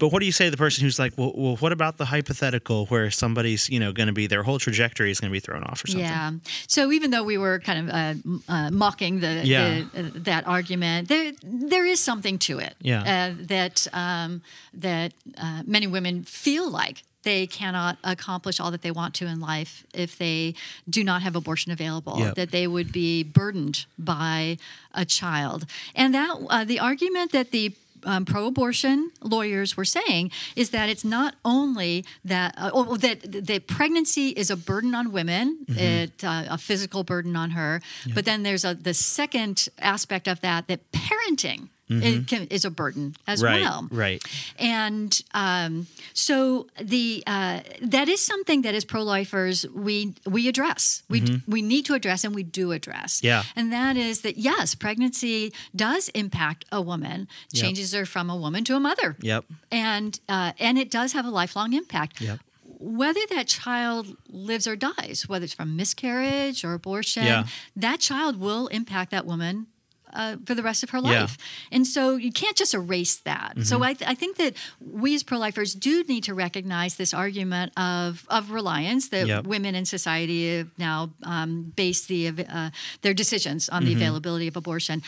Speaker 1: But what do you say to the person who's like, well, well what about the hypothetical where somebody's, you know, going to be their whole trajectory is going to be thrown off or something?
Speaker 2: Yeah. So even though we were kind of uh, uh, mocking the,
Speaker 1: Yeah.
Speaker 2: the uh, that argument, there there is something to it.
Speaker 1: Yeah.
Speaker 2: Uh, that um, that uh, many women feel like they cannot accomplish all that they want to in life if they do not have abortion available.
Speaker 1: Yep.
Speaker 2: That they would be burdened by a child, and that uh, the argument that the um, pro-abortion lawyers were saying is that it's not only that uh, oh, that that pregnancy is a burden on women, it uh, a physical burden on her, but then there's a the second aspect of that that parenting. It can, is a burden as
Speaker 1: Right.
Speaker 2: well,
Speaker 1: Right.
Speaker 2: and um, so the uh, that is something that as pro-lifers we we address. We we need to address and we do address.
Speaker 1: Mm-hmm. Yeah.
Speaker 2: And that is that yes, pregnancy does impact a woman,
Speaker 1: Yep.
Speaker 2: changes her from a woman to a mother.
Speaker 1: Yep.
Speaker 2: And uh, and it does have a lifelong impact.
Speaker 1: Yep.
Speaker 2: Whether that child lives or dies, whether it's from miscarriage or abortion,
Speaker 1: Yeah.
Speaker 2: that child will impact that woman uh, for the rest of her
Speaker 1: Yeah. Mm-hmm.
Speaker 2: life. And so you can't just erase that. So I, th- I think that we as pro lifers do need to recognize this argument of, of reliance that
Speaker 1: Yep.
Speaker 2: women in society have now um, based the, uh, their decisions on the availability of abortion.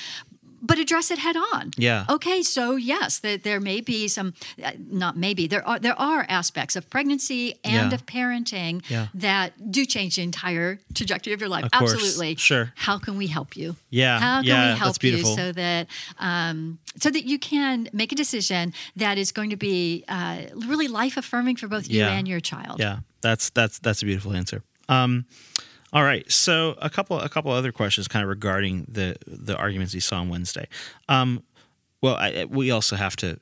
Speaker 2: But address it head on.
Speaker 1: Yeah.
Speaker 2: Okay. So yes, that there may be some, uh, not maybe there are there are aspects of pregnancy and
Speaker 1: Yeah.
Speaker 2: of parenting
Speaker 1: Yeah.
Speaker 2: that do change the entire trajectory of your life.
Speaker 1: Of.
Speaker 2: Absolutely.
Speaker 1: Sure.
Speaker 2: How can we help you?
Speaker 1: Yeah.
Speaker 2: How can
Speaker 1: Yeah,
Speaker 2: we help you so that um, so that you can make a decision that is going to be uh, really life affirming for both you and your child?
Speaker 1: Yeah, that's that's that's a beautiful answer. Um, all right, so a couple a couple other questions, kind of regarding the the arguments we saw on Wednesday. Um, well, I, we also have to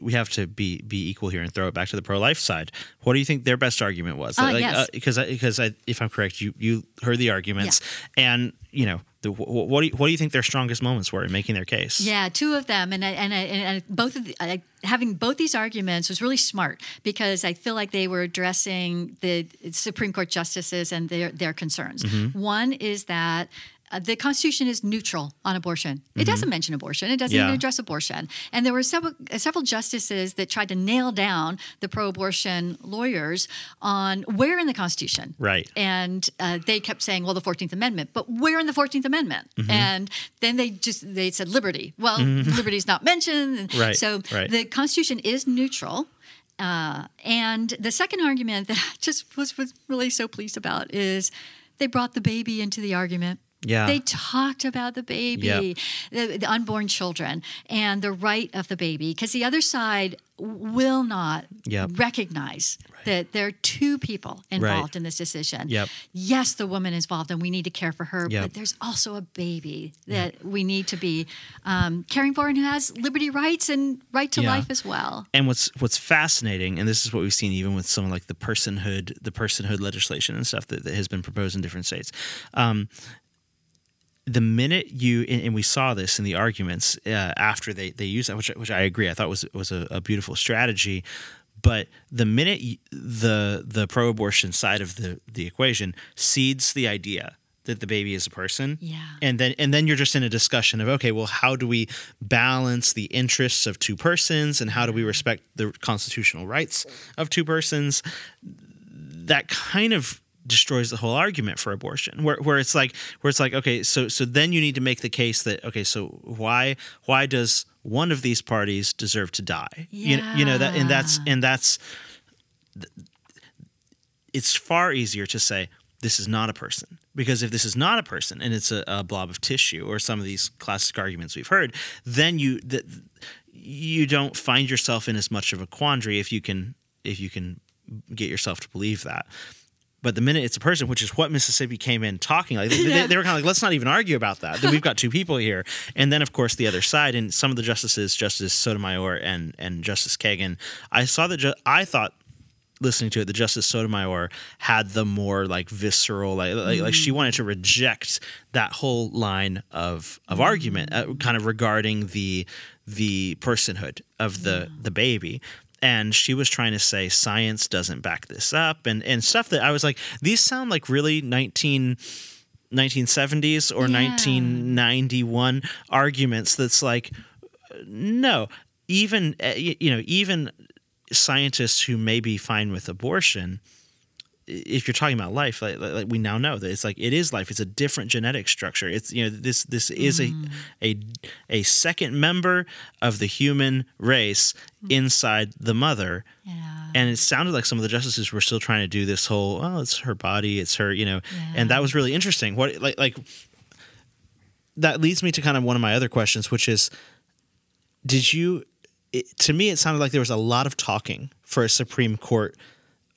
Speaker 1: we have to be be equal here and throw it back to the pro life side. What do you think their best argument was?
Speaker 2: Ah, yes.
Speaker 1: because I, because I, if I'm correct, you you heard the arguments, and you know the, wh- wh- what do you, what do you think their strongest moments were in making their case?
Speaker 2: Yeah, two of them, and I- and I- and I- both of the, I, having both these arguments was really smart because I feel like they were addressing the Supreme Court justices and their their concerns.
Speaker 1: Mm-hmm.
Speaker 2: One is that. Uh, the Constitution is neutral on abortion. It doesn't mention abortion. It doesn't
Speaker 1: Mm-hmm. Yeah.
Speaker 2: even address abortion. And there were several uh, several justices that tried to nail down the pro-abortion lawyers on where in the Constitution.
Speaker 1: Right.
Speaker 2: And uh, they kept saying, "Well, the Fourteenth Amendment," but where in the Fourteenth Amendment?
Speaker 1: Mm-hmm.
Speaker 2: And then they just they said liberty. Well, liberty's not mentioned.
Speaker 1: Right,
Speaker 2: So
Speaker 1: right.
Speaker 2: the Constitution is neutral. Uh, and the second argument that I just was was really so pleased about is they brought the baby into the argument.
Speaker 1: Yeah.
Speaker 2: They talked about the baby,
Speaker 1: Yep.
Speaker 2: the, the unborn children, and the right of the baby, because the other side will not
Speaker 1: Yep.
Speaker 2: recognize that there are two people involved in this decision.
Speaker 1: Yep.
Speaker 2: Yes, the woman is involved, and we need to care for her, but there's also a baby that we need to be um, caring for, and who has liberty rights and right to
Speaker 1: Yeah.
Speaker 2: life as well.
Speaker 1: and what's what's fascinating, and this is what we've seen even with some like the personhood, the personhood legislation and stuff that, that has been proposed in different states. Um, the minute you and, we saw this in the arguments uh, after they they used that, which which I agree, I thought was was a, a beautiful strategy. But the minute the the pro-abortion side of the the equation cedes the idea that the baby is a person,
Speaker 2: Yeah.
Speaker 1: and then and then you're just in a discussion of okay well how do we balance the interests of two persons and how do we respect the constitutional rights of two persons that kind of destroys the whole argument for abortion where, where it's like where it's like okay so so then you need to make the case that okay so why why does one of these parties deserve to die? You, you know that and that's and that's it's far easier to say this is not a person because if this is not a person and it's a, a blob of tissue or some of these classic arguments we've heard then you that you don't find yourself in as much of a quandary if you can if you can get yourself to believe that but the minute it's a person, which is what Mississippi came in talking like, they, they, they were kind of like, let's not even argue about that. Then we've got two people here, and then of course the other side, and some of the justices, Justice Sotomayor and and Justice Kagan, I saw that ju- I thought listening to it, the Justice Sotomayor had the more like visceral, like like, like she wanted to reject that whole line of of argument, uh, kind of regarding the the personhood of the the baby. And she was trying to say science doesn't back this up, and and stuff that I was like, these sound like really nineteen 1970s or
Speaker 2: Yeah.
Speaker 1: 1991 arguments that's like no even uh, you know even scientists who may be fine with abortion if you're talking about life like, like we now know that it's like it is life. It's a different genetic structure. It's you know this this is a mm. a a second member of the human race mm. inside the mother.
Speaker 2: Yeah.
Speaker 1: and it sounded like some of the justices were still trying to do this whole oh it's her body it's her you know. Yeah. and that was really interesting. What like like that leads me to kind of one of my other questions which is did you it, to me it sounded like there was a lot of talking for a supreme court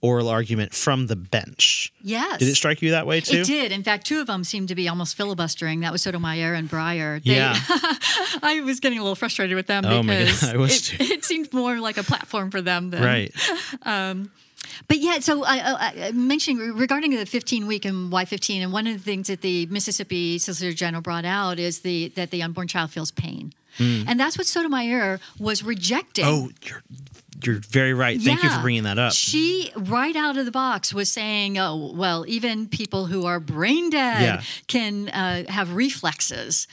Speaker 1: oral argument from the bench
Speaker 2: Yes.
Speaker 1: did it strike you that way too
Speaker 2: It did. In fact, two of them seemed to be almost filibustering. That was Sotomayor and Breyer. They,
Speaker 1: Yeah.
Speaker 2: I was getting a little frustrated with them
Speaker 1: Oh God,
Speaker 2: because it, it seemed more like a platform for them than
Speaker 1: right um,
Speaker 2: But yeah, so I, I, mentioning regarding the 15 week and why 15, and one of the things that the Mississippi Solicitor General brought out is the that the unborn child feels pain, hmm. and that's what Sotomayor was rejecting.
Speaker 1: Oh you're very right. Thank you for bringing that up.
Speaker 2: She, right out of the box, was saying, oh, well, even people who are brain dead
Speaker 1: Yeah.
Speaker 2: can uh, have reflexes,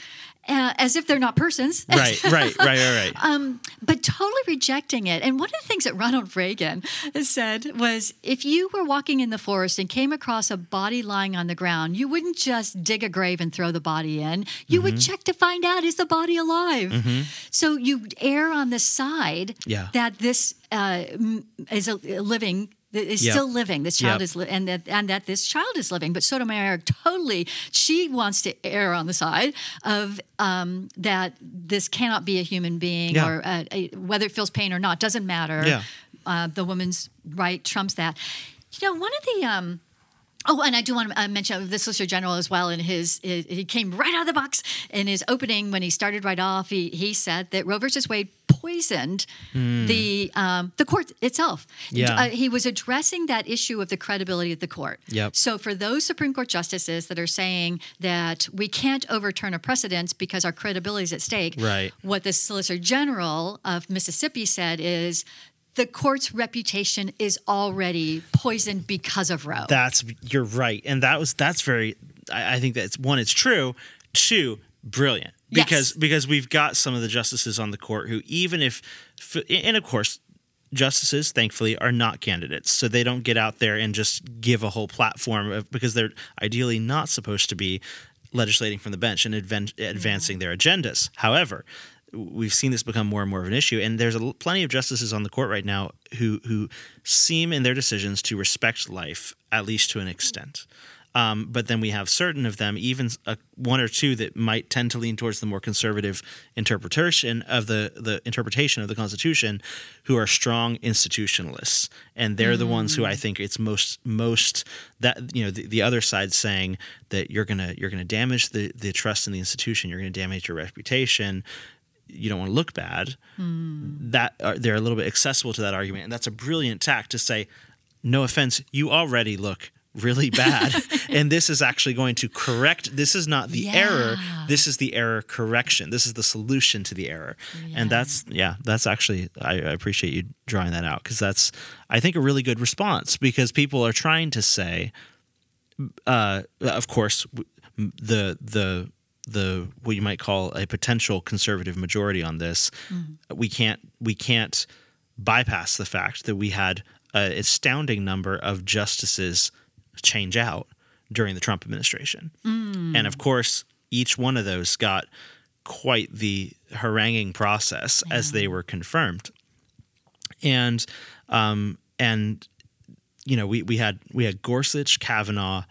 Speaker 2: uh, as if they're not persons.
Speaker 1: right right right right right
Speaker 2: Um, but totally rejecting it. And one of the things that Ronald Reagan said was if you were walking in the forest and came across a body lying on the ground, you wouldn't just dig a grave and throw the body in. You
Speaker 1: Mm-hmm.
Speaker 2: would check to find out is the body alive? So you err on the side
Speaker 1: Yeah.
Speaker 2: that this uh, is a living. That Is
Speaker 1: Yep.
Speaker 2: still living. This child
Speaker 1: Yep.
Speaker 2: is, li- and that and that this child is living. But Sotomayor totally, she wants to err on the side of um, that this cannot be a human being,
Speaker 1: Yeah.
Speaker 2: or uh, a, whether it feels pain or not doesn't matter.
Speaker 1: Yeah.
Speaker 2: Uh, the woman's right trumps that. You know, one of the. Um, Oh, and I do want to uh, mention the Solicitor General as well. In his, he he came right out of the box in his opening when he started right off. He he said that Roe versus Wade poisoned the um, the court itself.
Speaker 1: Yeah.
Speaker 2: Uh, he was addressing that issue of the credibility of the court.
Speaker 1: Yep.
Speaker 2: So for those Supreme Court justices that are saying that we can't overturn a precedent because our credibility is at stake,
Speaker 1: Right.
Speaker 2: What the Solicitor General of Mississippi said is. The court's reputation is already poisoned because of Roe.
Speaker 1: That's you're right, and that was that's very. I, I think that's one. It's true. Two, brilliant
Speaker 2: Yes.
Speaker 1: because because we've got some of the justices on the court who even if, and of course, justices thankfully are not candidates, so they don't get out there and just give a whole platform of, because they're ideally not supposed to be legislating from the bench and advan- advancing their agendas. However, we've seen this become more and more of an issue, and there's a, plenty of justices on the court right now who who seem in their decisions to respect life at least to an extent. Um, but then we have certain of them, even uh, one or two that might tend to lean towards the more conservative interpretation of the the interpretation of the Constitution, who are strong institutionalists, and they're the ones who I think it's most most that you know the, the other side saying that you're gonna you're gonna damage the the trust in the institution, you're gonna damage your reputation, you don't want to look bad. That uh, they're a little bit accessible to that argument, and that's a brilliant tact to say, no offense, you already look really bad. And this is actually going to correct this is not the error. This is the error correction. This is the solution to the error. And that's yeah that's actually i, I appreciate you drawing that out because that's i think a really good response. Because people are trying to say uh, of course, the the the what you might call a potential conservative majority on this, we can't we can't bypass the fact that we had an astounding number of justices change out during the Trump administration, and of course, each one of those got quite the haranguing process as they were confirmed, and um, and you know we we had we had Gorsuch, Kavanaugh,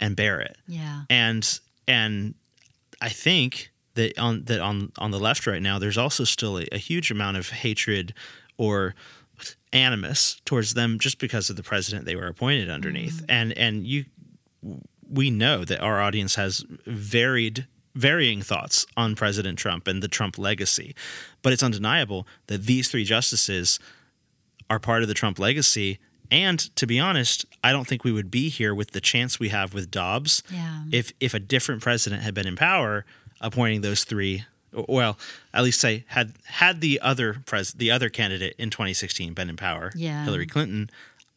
Speaker 1: and Barrett,
Speaker 2: yeah.
Speaker 1: and and I think that on that on on the left right now, there's also still a, a huge amount of hatred or animus towards them just because of the president they were appointed underneath, mm-hmm. and and you we know that our audience has varied varying thoughts on President Trump and the Trump legacy, but it's undeniable that these three justices are part of the Trump legacy. And to be honest, I don't think we would be here with the chance we have with Dobbs
Speaker 2: Yeah.
Speaker 1: if if a different president had been in power, appointing those three. Well, at least say had had the other pres the other candidate in 2016 been in power,
Speaker 2: Yeah.
Speaker 1: Hillary Clinton.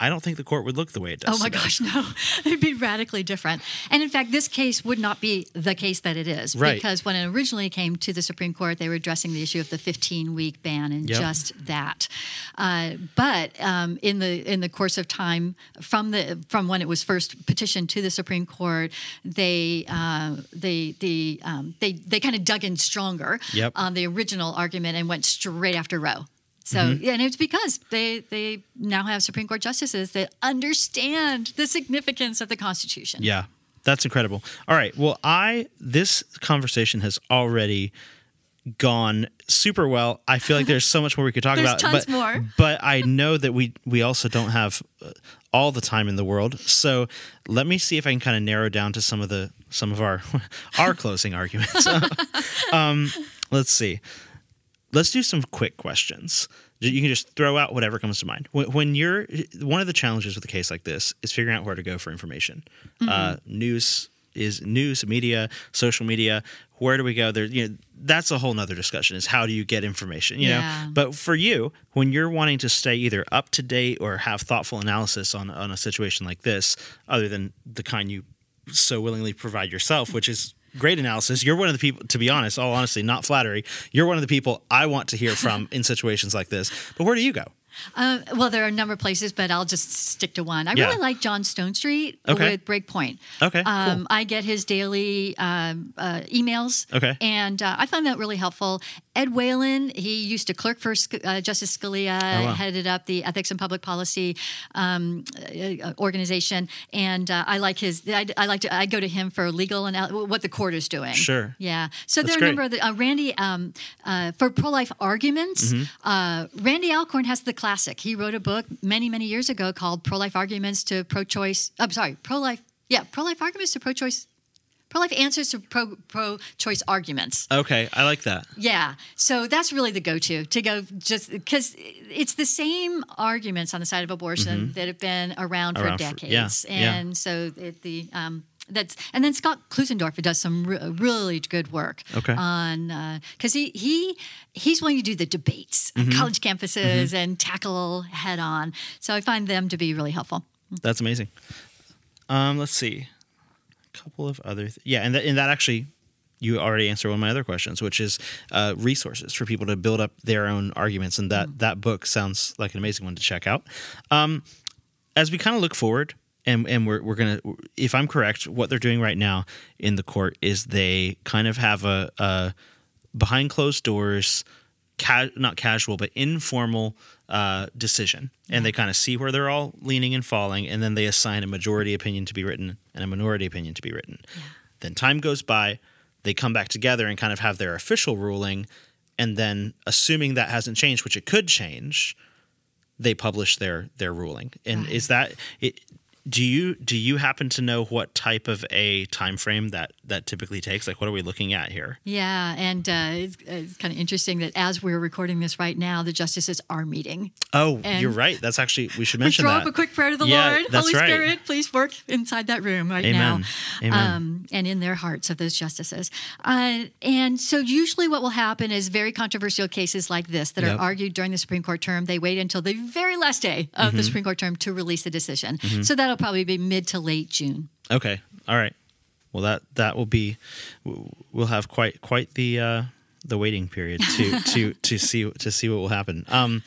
Speaker 1: I don't think the court would look the way it does.
Speaker 2: Oh my
Speaker 1: today.
Speaker 2: gosh, no. It'd be radically different. And in fact, this case would not be the case that it is.
Speaker 1: Right.
Speaker 2: Because when it originally came to the Supreme Court, they were addressing the issue of the 15 week ban and
Speaker 1: Yep.
Speaker 2: just that. Uh, but um, in the in the course of time, from the from when it was first petitioned to the Supreme Court, they uh, they the um, they they kind of dug in stronger
Speaker 1: Yep.
Speaker 2: on the original argument and went straight after Roe. So,
Speaker 1: Mm-hmm.
Speaker 2: yeah, and it's because they they now have Supreme Court justices that understand the significance of the Constitution.
Speaker 1: Yeah, that's incredible. All right. Well, I this conversation has already gone super well. I feel like there's so much more we could talk
Speaker 2: There's
Speaker 1: about.
Speaker 2: tons
Speaker 1: but,
Speaker 2: more.
Speaker 1: But I know that we we also don't have uh, all the time in the world. So let me see if I can kind of narrow down to some of the some of our our closing arguments. um, let's see. Let's do some quick questions. You can just throw out whatever comes to mind. When, you're one of the challenges with a case like this is figuring out where to go for information. Uh, news is news, media, social media. Where do we go? There, you know, that's a whole nother discussion. Is how do you get information? You
Speaker 2: Yeah.
Speaker 1: know, but for you, when you're wanting to stay either up to date or have thoughtful analysis on on a situation like this, other than the kind you so willingly provide yourself, which is great analysis. You're one of the people, to be honest, all honesty, not flattery. You're one of the people I want to hear from in situations like this. But where do you go?
Speaker 2: Uh, well, there are a number of places, but I'll just stick to one. I
Speaker 1: Yeah.
Speaker 2: really like John Stonestreet
Speaker 1: Okay.
Speaker 2: with Breakpoint.
Speaker 1: Okay, cool.
Speaker 2: Um, I get his daily um, uh, emails.
Speaker 1: Okay.
Speaker 2: And uh, I find that really helpful. Ed Whelan, he used to clerk for uh, Justice Scalia,
Speaker 1: Oh, wow.
Speaker 2: headed up the Ethics and Public Policy um, uh, organization, and uh, I like his. I, I like to. I go to him for legal and what the court is doing.
Speaker 1: Sure.
Speaker 2: Yeah. So
Speaker 1: That's
Speaker 2: there are a number of the, uh, Randy um, uh, for pro-life arguments.
Speaker 1: Mm-hmm.
Speaker 2: Uh, Randy Alcorn has the classic. He wrote a book many many years ago called "Pro-Life Arguments to Pro-Choice." I'm sorry, pro-life. Yeah, pro-life arguments to pro-choice. Pro-life answers to pro pro-choice arguments.
Speaker 1: Okay, I like that.
Speaker 2: Yeah, so that's really the go-to to go just because it's the same arguments on the side of abortion that have been around,
Speaker 1: Mm-hmm. Around
Speaker 2: for
Speaker 1: for-
Speaker 2: decades,
Speaker 1: yeah, yeah.
Speaker 2: and so it, the um, that's and then Scott Klusendorf does some re- really good work
Speaker 1: Okay.
Speaker 2: on because he he he's willing to do the debates
Speaker 1: Mm-hmm.
Speaker 2: on college campuses and tackle head on. So I find them to be really helpful.
Speaker 1: That's amazing. Um, let's see. Couple of other, th- yeah, and, th- and that actually, you already answered one of my other questions, which is uh, resources for people to build up their own arguments, and that that book sounds like an amazing one to check out. Um, as we kind of look forward, and and we're we're gonna, if I'm correct, what they're doing right now in the court is they kind of have a, a behind closed doors, ca- not casual but informal uh, decision, and they kind of see where they're all leaning and falling, and then they assign a majority opinion to be written and a minority opinion to be written. Then time goes by, they come back together and kind of have their official ruling, and then assuming that hasn't changed, which it could change, they publish their their ruling. And is that it? Do you do you happen to know what type of a time frame that that typically takes? Like, what are we looking at here?
Speaker 2: Yeah, and uh, it's, it's kind of interesting that as we're recording this right now, the justices are meeting.
Speaker 1: Oh,
Speaker 2: And-
Speaker 1: you're right. That's actually we should
Speaker 2: We
Speaker 1: mention
Speaker 2: throw
Speaker 1: that.
Speaker 2: up a quick prayer to the
Speaker 1: Yeah,
Speaker 2: Lord. Holy
Speaker 1: right.
Speaker 2: Spirit, please work inside that room right
Speaker 1: Amen.
Speaker 2: now.
Speaker 1: Amen.
Speaker 2: Um, and in their hearts of those justices. Uh, and so usually what will happen is very controversial cases like this that
Speaker 1: Yep.
Speaker 2: are argued during the Supreme Court term, they wait until the very last day of
Speaker 1: Mm-hmm.
Speaker 2: the Supreme Court term to release the decision. So that'll probably be mid to late June.
Speaker 1: Okay. All right. Well, that that will be we'll have quite quite the uh, the waiting period to to to see to see what will happen. Um,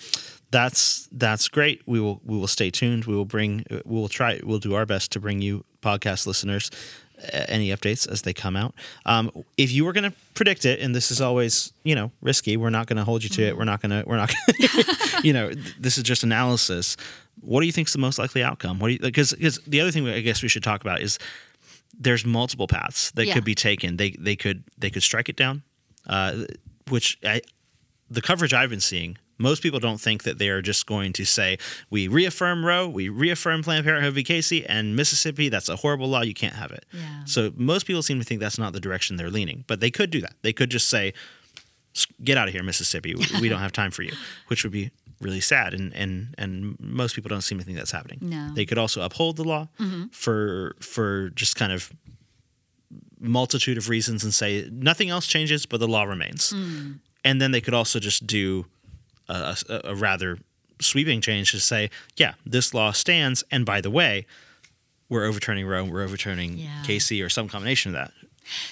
Speaker 1: that's that's great. We will we will stay tuned. We will bring we will try we'll do our best to bring you podcast listeners any updates as they come out. Um, if you were going to predict it, and this is always you know risky, we're not going to hold you to it. We're not going to we're not gonna, you know this is just analysis. What do you think is the most likely outcome? What do you because because the other thing I guess we should talk about is there's multiple paths that
Speaker 2: Yeah.
Speaker 1: could be taken. They they could they could strike it down, uh, which I, the coverage I've been seeing. Most people don't think that they are just going to say we reaffirm Roe, we reaffirm Planned Parenthood v. Casey, and Mississippi. That's a horrible law. You can't have it.
Speaker 2: Yeah.
Speaker 1: So most people seem to think that's not the direction they're leaning, but they could do that. They could just say, "Get out of here, Mississippi. We don't have time for you," which would be really sad. And and and most people don't seem to think that's happening.
Speaker 2: No.
Speaker 1: They could also uphold the law mm-hmm. for for just kind of multitude of reasons and say nothing else changes, but the law remains. Mm. And then they could also just do a, a, a rather sweeping change to say, yeah, this law stands, and by the way, we're overturning Roe, we're overturning
Speaker 2: Yeah.
Speaker 1: Casey, or some combination of that.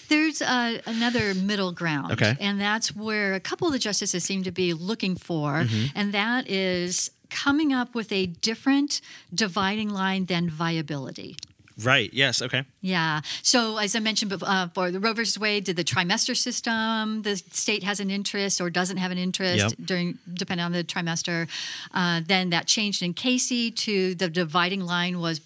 Speaker 2: There's uh, another middle ground.
Speaker 1: Okay.
Speaker 2: And that's where a couple of the justices seem to be looking for,
Speaker 1: Mm-hmm.
Speaker 2: and that is coming up with a different dividing line than viability.
Speaker 1: Right. Yes. Okay.
Speaker 2: Yeah. So as I mentioned before, uh, for the Roe versus Wade, did the trimester system, the state has an interest or doesn't have an interest
Speaker 1: Yep.
Speaker 2: during, depending on the trimester. Uh, then that changed in Casey to the dividing line was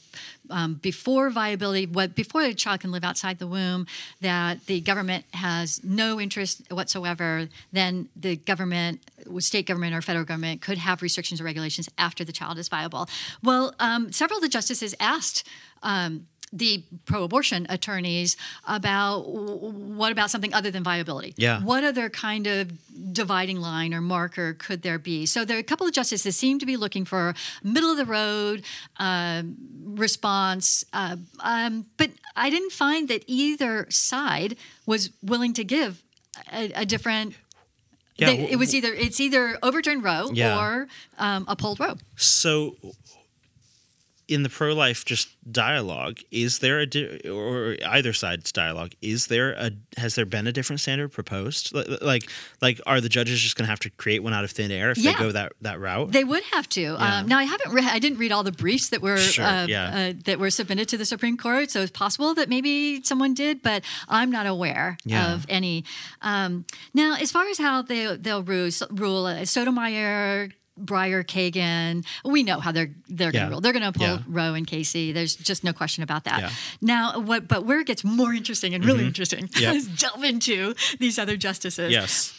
Speaker 2: um, before viability, what before the child can live outside the womb, that the government has no interest whatsoever. Then the government, state government or federal government, could have restrictions or regulations after the child is viable. Well, um, several of the justices asked. Um, the pro-abortion attorneys about what about something other than viability?
Speaker 1: Yeah.
Speaker 2: What other kind of dividing line or marker could there be? So there are a couple of justices seem to be looking for middle of the road um, response, uh, um, but I didn't find that either side was willing to give a, a different.
Speaker 1: Yeah,
Speaker 2: they- it was either it's either overturned Roe
Speaker 1: Yeah.
Speaker 2: or um, uphold Roe.
Speaker 1: So, in the pro life just dialogue, is there a di- or either side's dialogue? Is there a has there been a different standard proposed? Like like are the judges just going to have to create one out of thin air if
Speaker 2: Yeah.
Speaker 1: they go that that route?
Speaker 2: They would have to.
Speaker 1: Yeah.
Speaker 2: Um, now I haven't. Re- I didn't read all the briefs that were
Speaker 1: Sure,
Speaker 2: uh,
Speaker 1: yeah.
Speaker 2: uh, that were submitted to the Supreme Court, so it's possible that maybe someone did, but I'm not aware of any. Um, now, as far as how they they'll rule, rule uh, Sotomayor. Breyer, Kagan, we know how they're they're going to rule. They're going to uphold
Speaker 1: Yeah.
Speaker 2: Roe and Casey. There's just no question about that.
Speaker 1: Yeah.
Speaker 2: Now, what? But where it gets more interesting and really interesting
Speaker 1: Mm-hmm. Yep.
Speaker 2: is delve into these other justices.
Speaker 1: yes.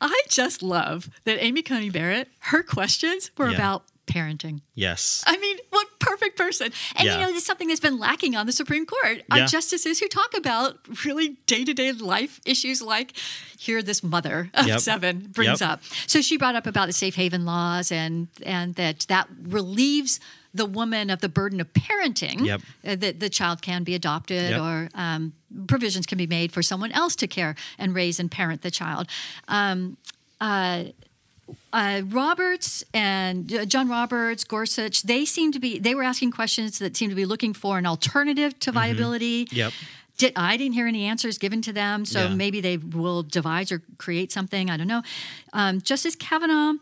Speaker 2: I just love that Amy Coney Barrett. Her questions were
Speaker 1: Yeah.
Speaker 2: about parenting.
Speaker 1: Yes.
Speaker 2: I mean, what perfect person. And
Speaker 1: Yeah.
Speaker 2: you know, this is something that's been lacking on the Supreme Court are
Speaker 1: Yeah.
Speaker 2: justices who talk about really day to day life issues like here this mother of
Speaker 1: Yep.
Speaker 2: seven brings
Speaker 1: Yep.
Speaker 2: up. So she brought up about the safe haven laws and and that that relieves the woman of the burden of parenting.
Speaker 1: Yep.
Speaker 2: uh, that the child can be adopted
Speaker 1: Yep.
Speaker 2: or um, provisions can be made for someone else to care and raise and parent the child. Um, uh, Roberts and uh, John Roberts, Gorsuch, they seem to be, they were asking questions that seem to be looking for an alternative to viability.
Speaker 1: Mm-hmm. Yep.
Speaker 2: Did, I didn't hear any answers given to them, so
Speaker 1: Yeah.
Speaker 2: maybe they will devise or create something. I don't know. Um, Justice Kavanaugh,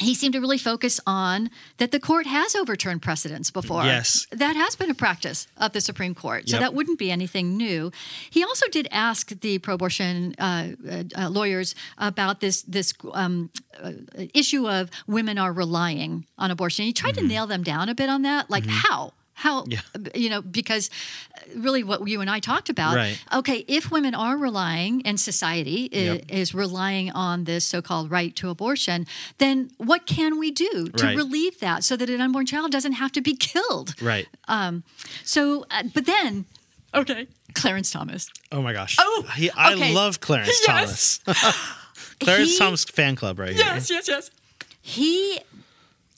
Speaker 2: he seemed to really focus on that the court has overturned precedents before.
Speaker 1: Yes.
Speaker 2: That has been a practice of the Supreme Court. So
Speaker 1: Yep.
Speaker 2: that wouldn't be anything new. He also did ask the pro abortion uh, uh, lawyers about this, this um, uh, issue of women are relying on abortion. He tried to nail them down a bit on that. Like, how? How.
Speaker 1: Yeah.
Speaker 2: you know, because uh, really what you and I talked about,
Speaker 1: Right.
Speaker 2: okay, if women are relying and society
Speaker 1: Yep.
Speaker 2: is relying on this so called right to abortion, then what can we do to
Speaker 1: Right.
Speaker 2: relieve that so that an unborn child doesn't have to be killed?
Speaker 1: Right.
Speaker 2: So, uh, but then, okay, Clarence Thomas.
Speaker 1: Oh my gosh.
Speaker 2: Oh,
Speaker 1: He, I
Speaker 2: okay.
Speaker 1: love Clarence
Speaker 2: Yes.
Speaker 1: Thomas. Clarence
Speaker 2: He-
Speaker 1: Thomas fan club right here.
Speaker 2: Yes, yes, yes. He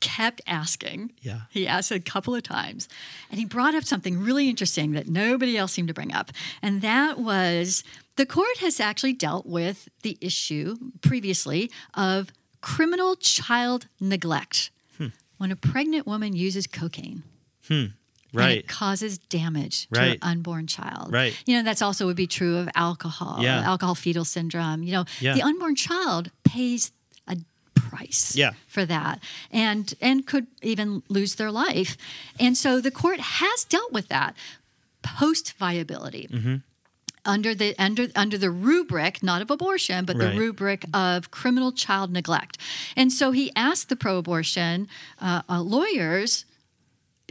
Speaker 2: kept asking.
Speaker 1: Yeah.
Speaker 2: He asked a couple of times, and he brought up something really interesting that nobody else seemed to bring up. And that was the court has actually dealt with the issue previously of criminal child neglect.
Speaker 1: Hmm.
Speaker 2: When a pregnant woman uses cocaine. And
Speaker 1: Right.
Speaker 2: it causes damage to
Speaker 1: Right.
Speaker 2: an unborn child.
Speaker 1: Right.
Speaker 2: You know, that's also would be true of alcohol,
Speaker 1: Yeah.
Speaker 2: alcohol fetal syndrome. You know,
Speaker 1: Yeah.
Speaker 2: the unborn child pays price
Speaker 1: Yeah.
Speaker 2: for that and and could even lose their life. And so the court has dealt with that post viability.
Speaker 1: Mm-hmm.
Speaker 2: Under the under under the rubric not of abortion but
Speaker 1: Right.
Speaker 2: the rubric of criminal child neglect, and so he asked the pro-abortion uh, uh, lawyers,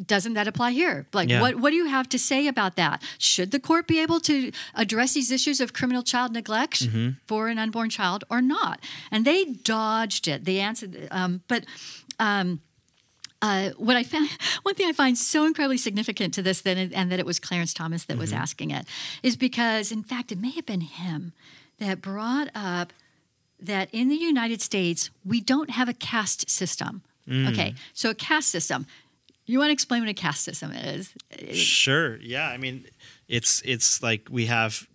Speaker 2: doesn't that apply here? Like,
Speaker 1: Yeah.
Speaker 2: what, what do you have to say about that? Should the court be able to address these issues of criminal child neglect
Speaker 1: Mm-hmm.
Speaker 2: for an unborn child or not? And they dodged it. They answered, um, but. Um, uh, what I found, one thing I find so incredibly significant to this, it, and that it was Clarence Thomas that
Speaker 1: Mm-hmm.
Speaker 2: was asking it, is because, in fact, it may have been him that brought up that in the United States we don't have a caste system.
Speaker 1: Mm.
Speaker 2: Okay, so a caste system. You want to explain what a caste system is?
Speaker 1: Sure. Yeah. I mean, it's it's like we have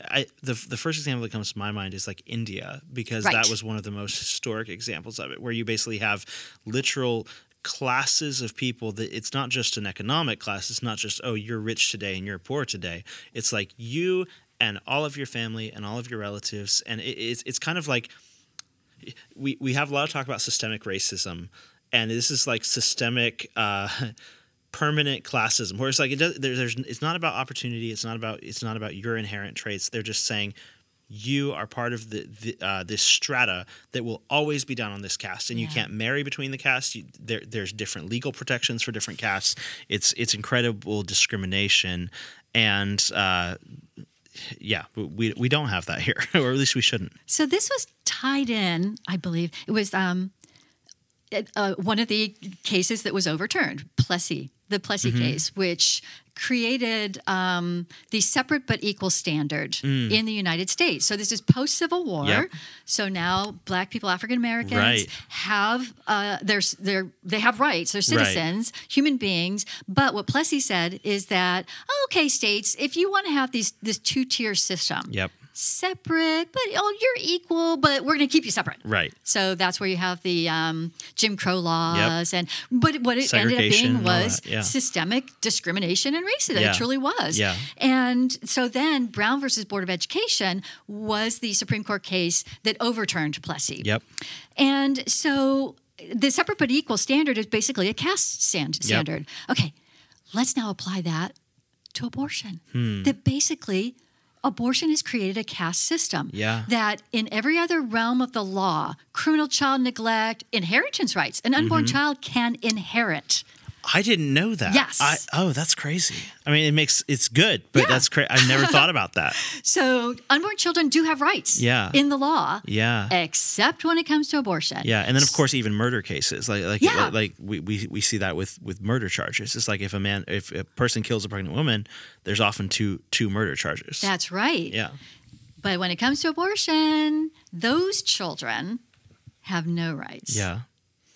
Speaker 1: I the the first example that comes to my mind is like India because
Speaker 2: Right.
Speaker 1: that was one of the most historic examples of it, where you basically have literal classes of people that it's not just an economic class it's not just oh you're rich today and you're poor today it's like you and all of your family and all of your relatives and it, it's, it's kind of like we, we have a lot of talk about systemic racism and this is like systemic uh, permanent classism where it's like it does there, there's it's not about opportunity it's not about it's not about your inherent traits they're just saying you are part of the, the uh, this strata that will always be down on this caste, and you can't marry between the castes you, there, there's different legal protections for different castes it's it's incredible discrimination and uh, yeah we, we don't have that here or at least we shouldn't
Speaker 2: So this was tied in, I believe. It was um, uh, one of the cases that was overturned, Plessy, the Plessy
Speaker 1: Mm-hmm.
Speaker 2: case, which created um, the separate but equal standard in the United States. So this is post Civil War.
Speaker 1: Mm. Yep.
Speaker 2: So now Black people, African Americans
Speaker 1: Right.
Speaker 2: have uh, there's they're they have rights. They're
Speaker 1: Right.
Speaker 2: citizens, human beings. But what Plessy said is that oh, okay, states, if you want to have these this two tier system,
Speaker 1: yep
Speaker 2: separate, but oh, you're equal, but we're going to keep you separate.
Speaker 1: right
Speaker 2: So that's where you have the um, Jim Crow laws, and but what it ended up being was
Speaker 1: yeah.
Speaker 2: systemic discrimination and racism.
Speaker 1: Yeah.
Speaker 2: It truly was.
Speaker 1: Yeah.
Speaker 2: And so then Brown versus Board of Education was the Supreme Court case that overturned Plessy.
Speaker 1: yep
Speaker 2: And so the separate but equal standard is basically a caste stand-
Speaker 1: Yep.
Speaker 2: standard. Okay, let's now apply that to abortion.
Speaker 1: Hmm.
Speaker 2: That basically abortion has created a caste system.
Speaker 1: Yeah.
Speaker 2: That in every other realm of the law, criminal child neglect, inheritance rights, an unborn
Speaker 1: Mm-hmm.
Speaker 2: child can inherit.
Speaker 1: I didn't know that.
Speaker 2: Yes.
Speaker 1: I, oh, that's crazy. I mean, it makes it's good, but
Speaker 2: Yeah.
Speaker 1: that's crazy. I never thought about that.
Speaker 2: So unborn children do have rights
Speaker 1: Yeah.
Speaker 2: in the law,
Speaker 1: Yeah.
Speaker 2: except when it comes to abortion.
Speaker 1: Yeah, and then of course even murder cases, like like
Speaker 2: Yeah.
Speaker 1: like we, we we see that with with murder charges. It's like if a man if a person kills a pregnant woman, there's often two two murder charges.
Speaker 2: That's right.
Speaker 1: yeah.
Speaker 2: But when it comes to abortion, those children have no rights.
Speaker 1: Yeah.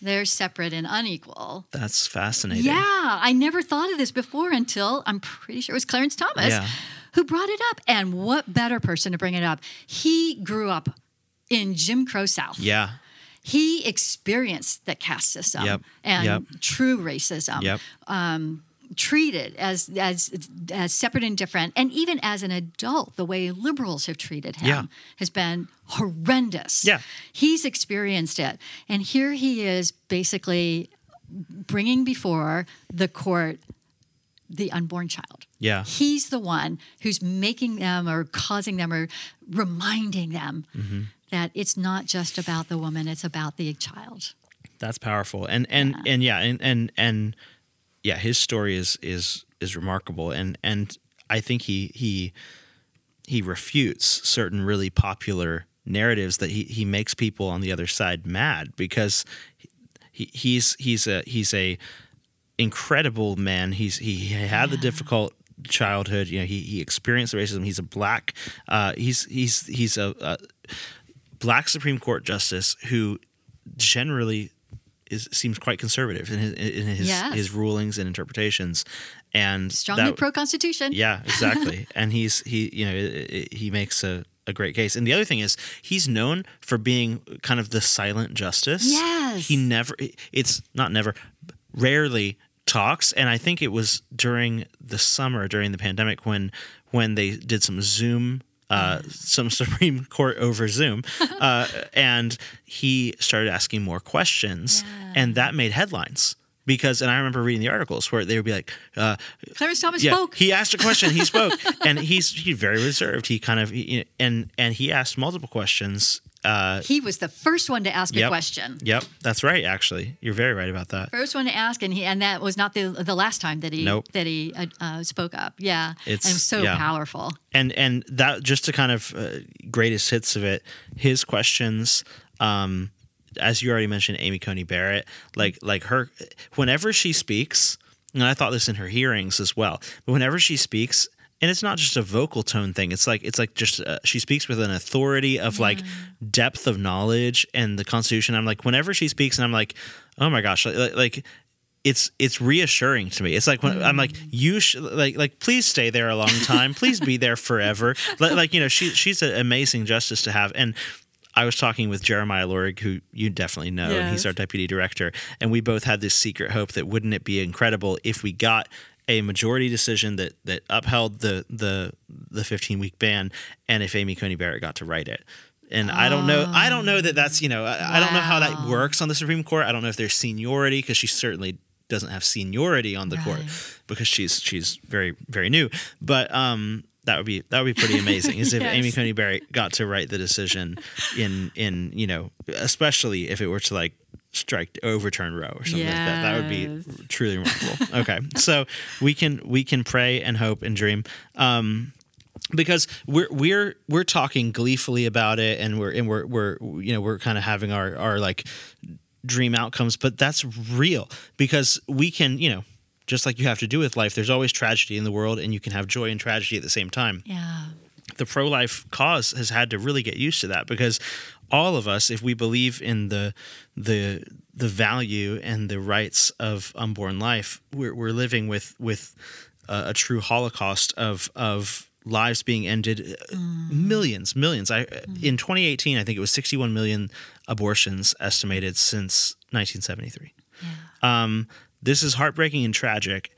Speaker 2: They're separate and unequal.
Speaker 1: That's fascinating.
Speaker 2: Yeah, I never thought of this before until I'm pretty sure it was Clarence Thomas
Speaker 1: Yeah.
Speaker 2: who brought it up. And what better person to bring it up? He grew up in Jim Crow South.
Speaker 1: Yeah.
Speaker 2: He experienced the caste system
Speaker 1: Yep.
Speaker 2: and
Speaker 1: Yep.
Speaker 2: true racism.
Speaker 1: Yep.
Speaker 2: Um, Treated as as as separate and different, and even as an adult, the way liberals have treated him
Speaker 1: Yeah.
Speaker 2: has been horrendous.
Speaker 1: Yeah.
Speaker 2: he's experienced it, and here he is basically bringing before the court the unborn child.
Speaker 1: Yeah.
Speaker 2: He's the one who's making them or causing them or reminding them
Speaker 1: Mm-hmm.
Speaker 2: that it's not just about the woman, it's about the child.
Speaker 1: That's powerful. And and and yeah, and and and yeah, his story is is is remarkable and and I think he he he refutes certain really popular narratives that he he makes people on the other side mad because he, he's he's a he's a incredible man. He's he, had the difficult childhood. You know, he he experienced racism. He's a black. Uh, he's he's he's a, a black Supreme Court justice who generally is seems quite conservative in his in his, his rulings and interpretations, and
Speaker 2: Strongly pro Constitution.
Speaker 1: yeah, exactly. and he's he you know he makes a, a great case. And the other thing is he's known for being kind of the silent justice.
Speaker 2: Yes.
Speaker 1: He never it's not never rarely talks and I think it was during the summer during the pandemic when when they did some Zoom uh, some Supreme Court over Zoom, uh, and he started asking more questions, and that made headlines because. And I remember reading the articles where they would be like, uh,
Speaker 2: Clarence Thomas
Speaker 1: yeah,
Speaker 2: spoke.
Speaker 1: he asked a question. He spoke, and he's he's very reserved. He kind of he, and and he asked multiple questions. Uh,
Speaker 2: He was the first one to ask a question.
Speaker 1: yep, that's right. Actually, you're very right about that.
Speaker 2: First one to ask, and he and that was not the the last time that he
Speaker 1: Nope.
Speaker 2: that he uh, uh, spoke up. Yeah,
Speaker 1: It's-
Speaker 2: and it so
Speaker 1: yeah.
Speaker 2: powerful.
Speaker 1: and and that just to kind of uh, greatest hits of it his questions um as you already mentioned amy coney barrett like like her whenever she speaks and i thought this in her hearings as well but whenever she speaks and it's not just a vocal tone thing it's like it's like just uh, she speaks with an authority of like depth of knowledge and the constitution i'm like whenever she speaks and i'm like oh my gosh like, like it's it's reassuring to me. It's like when I'm like you sh- like like please stay there a long time. please be there forever. Like, like you know she she's an amazing justice to have and. I was talking with Jeremiah Lorig, who you definitely know, and he's our deputy director, and we both had this secret hope that wouldn't it be incredible if we got a majority decision that that upheld the the the 15 week ban, and if Amy Coney Barrett got to write it. And I don't know. I don't know that that's you know. I, I don't know how that works on the Supreme Court. I don't know if there's seniority because she certainly doesn't have seniority on the court because she's she's very very new. But um, that would be that would be pretty amazing. Is if Amy Coney Barrett got to write the decision in in you know, especially if it were to like strike overturn Roe or something like that. That would be truly remarkable. Okay, so we can we can pray and hope and dream. Um, because we're we're we're talking gleefully about it and we're and we're we're you know we're kind of having our our like dream outcomes but that's real because we can you know just like you have to do with life there's always tragedy in the world and you can have joy and tragedy at the same time
Speaker 2: Yeah.
Speaker 1: The pro life cause has had to really get used to that because all of us, if we believe in the the the value and the rights of unborn life, we're, we're living with with a, a true Holocaust of of lives being ended, uh, mm. millions, millions. I mm. in 2018, I think it was 61 million abortions estimated since 1973 um, this is heartbreaking and tragic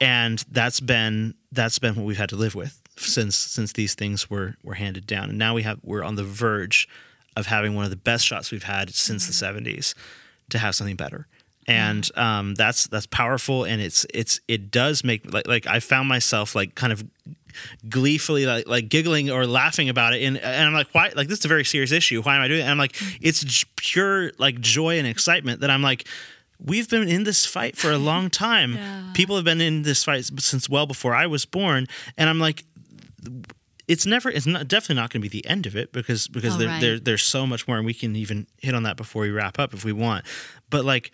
Speaker 1: and that's been that's been what we've had to live with since since these things were were handed down. And now we have we're on the verge of having one of the best shots we've had since the mm-hmm. 70s to have something better. Mm-hmm. And um, that's that's powerful and it's it's it does make like like I found myself like kind of gleefully like like giggling or laughing about it and, and I'm like why? Like this is a very serious issue. Why am I doing it? And I'm like mm-hmm. it's j- pure like joy and excitement that I'm like we've been in this fight for a long time.
Speaker 2: Yeah.
Speaker 1: people have been in this fight since well before I was born. And I'm like it's never it's not definitely not going to be the end of it because because
Speaker 2: Oh,
Speaker 1: there,
Speaker 2: right.
Speaker 1: there there's so much more and we can even hit on that before we wrap up if we want but like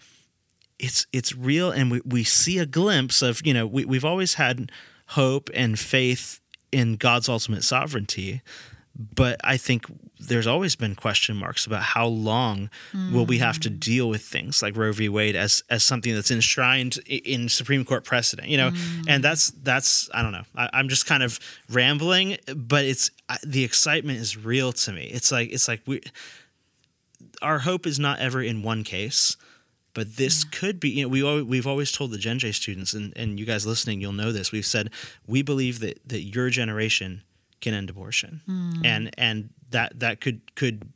Speaker 1: it's it's real and we, we see a glimpse of you know we, we've always had hope and faith in god's ultimate sovereignty but i think there's always been question marks about how long will we have to mm. deal with things like roe v. Wade as as something that's enshrined in supreme court precedent you know? And mm. that's that's i don't know. I, i'm just kind of rambling but it's I, the excitement is real to me. It's like it's like we our hope is not ever in one case but this could be you know we al- we've always told the Gen J students and, and you guys listening you'll know this we've said we believe that that your generation can end abortion. Mm. And and that that could could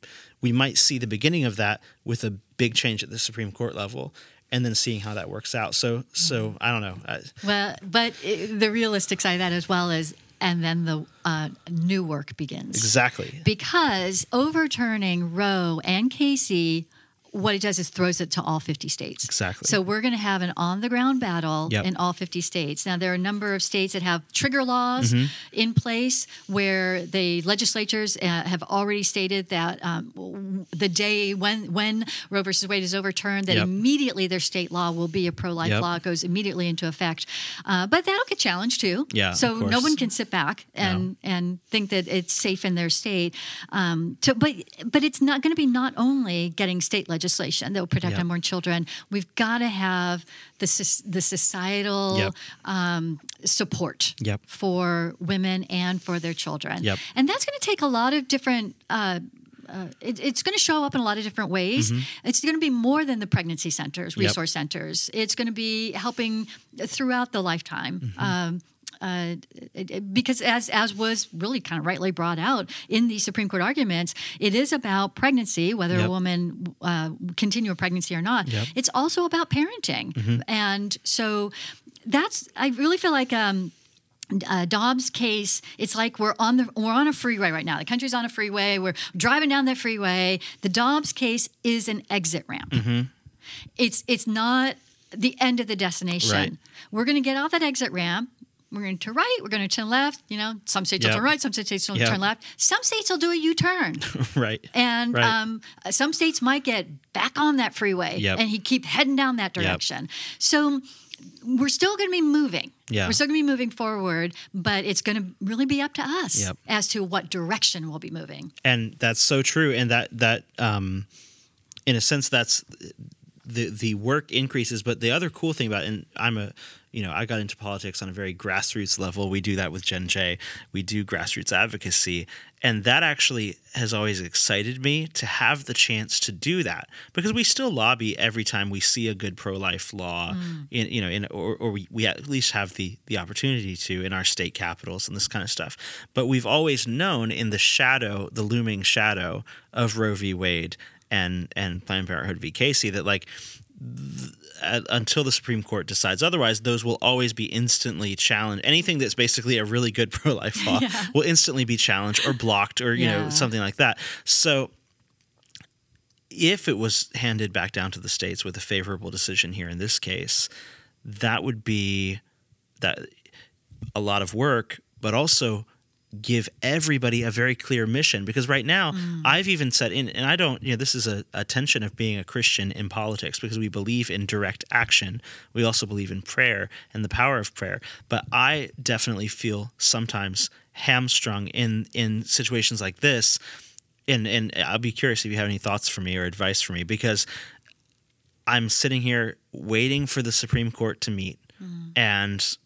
Speaker 1: we might see the beginning of that with a big change at the Supreme Court level and then seeing how that works out. So so I don't know.
Speaker 2: Well, but it, the realistic side of that as well is, and then the uh, new work begins.
Speaker 1: exactly.
Speaker 2: Because overturning Roe and Casey, what it does is throws it to all 50 states.
Speaker 1: Exactly.
Speaker 2: So we're going to have an on the ground battle
Speaker 1: Yep.
Speaker 2: in all 50 states. Now, there are a number of states that have trigger laws
Speaker 1: Mm-hmm.
Speaker 2: in place where the legislatures uh, have already stated that um, the day when, when Roe versus Wade is overturned, that
Speaker 1: Yep.
Speaker 2: immediately their state law will be a pro life
Speaker 1: Yep.
Speaker 2: law. It goes immediately into effect. Uh, but that'll get challenged too.
Speaker 1: Yeah,
Speaker 2: So no one can sit back and and think that it's safe in their state. Um, to, but but it's not going to be not only getting state legislation that will protect
Speaker 1: Yep.
Speaker 2: unborn children. We've got to have the the societal
Speaker 1: Yep.
Speaker 2: um, support
Speaker 1: Yep.
Speaker 2: for women and for their children. And that's going to take a lot of different. Uh, uh, it, it's going to show up in a lot of different ways. It's going to be more than the pregnancy centers,
Speaker 1: Mm-hmm. Yep.
Speaker 2: resource centers. It's going to be helping throughout the lifetime.
Speaker 1: Mm-hmm.
Speaker 2: Um, uh, because as as was really kind of rightly brought out in the Supreme Court arguments, it is about pregnancy, whether
Speaker 1: Yep.
Speaker 2: a woman uh, continue a pregnancy or not.
Speaker 1: Yep.
Speaker 2: It's also about parenting,
Speaker 1: Mm-hmm.
Speaker 2: and so that's I really feel like. Um, uh, Dobbs case, it's like we're on the we're on a freeway right now. The country's on a freeway. We're driving down that freeway. The Dobbs case is an exit ramp.
Speaker 1: Mm-hmm.
Speaker 2: It's it's not the end of the destination.
Speaker 1: Right.
Speaker 2: We're going to get off that exit ramp. We're going to turn right. We're going to turn left. You know, some states
Speaker 1: Yep.
Speaker 2: will turn right. Some states will
Speaker 1: Yep.
Speaker 2: turn left. Some states will do a U turn.
Speaker 1: right
Speaker 2: And
Speaker 1: Right.
Speaker 2: um, some states might get back on that freeway
Speaker 1: Yep.
Speaker 2: and he keep heading down that direction. So we're still going to be moving.
Speaker 1: Yeah.
Speaker 2: We're still going to be moving forward, but it's going to really be up to us as to what direction we'll be moving.
Speaker 1: and that's so true and that that um in a sense that's the the work increases. But the other cool thing about and I'm a you know I got into politics on a very grassroots level. We do that with Gen J. We do grassroots advocacy, and that actually has always excited me to have the chance to do that because we still lobby every time we see a good pro-life law mm. in you know in or, or we, we at least have the the opportunity to in our state capitals and this kind of stuff. But we've always known in the shadow the looming shadow of Roe v. Wade and and Planned Parenthood v. Casey that like uh, until the Supreme Court decides otherwise, those will always be instantly challenged. Anything that's basically a really good pro life law
Speaker 2: Yeah.
Speaker 1: will instantly be challenged or blocked or, you know, something like that. So if it was handed back down to the states with a favorable decision here in this case, that would be that a lot of work, but also give everybody a very clear mission. Because right now mm. i've even said in, and i don't you know this is a, a tension of being a christian in politics because we believe in direct action. We also believe in prayer and the power of prayer. But i definitely feel sometimes hamstrung in in situations like this. And and i'll be curious if you have any thoughts for me or advice for me because i'm sitting here waiting for the supreme court to meet mm. and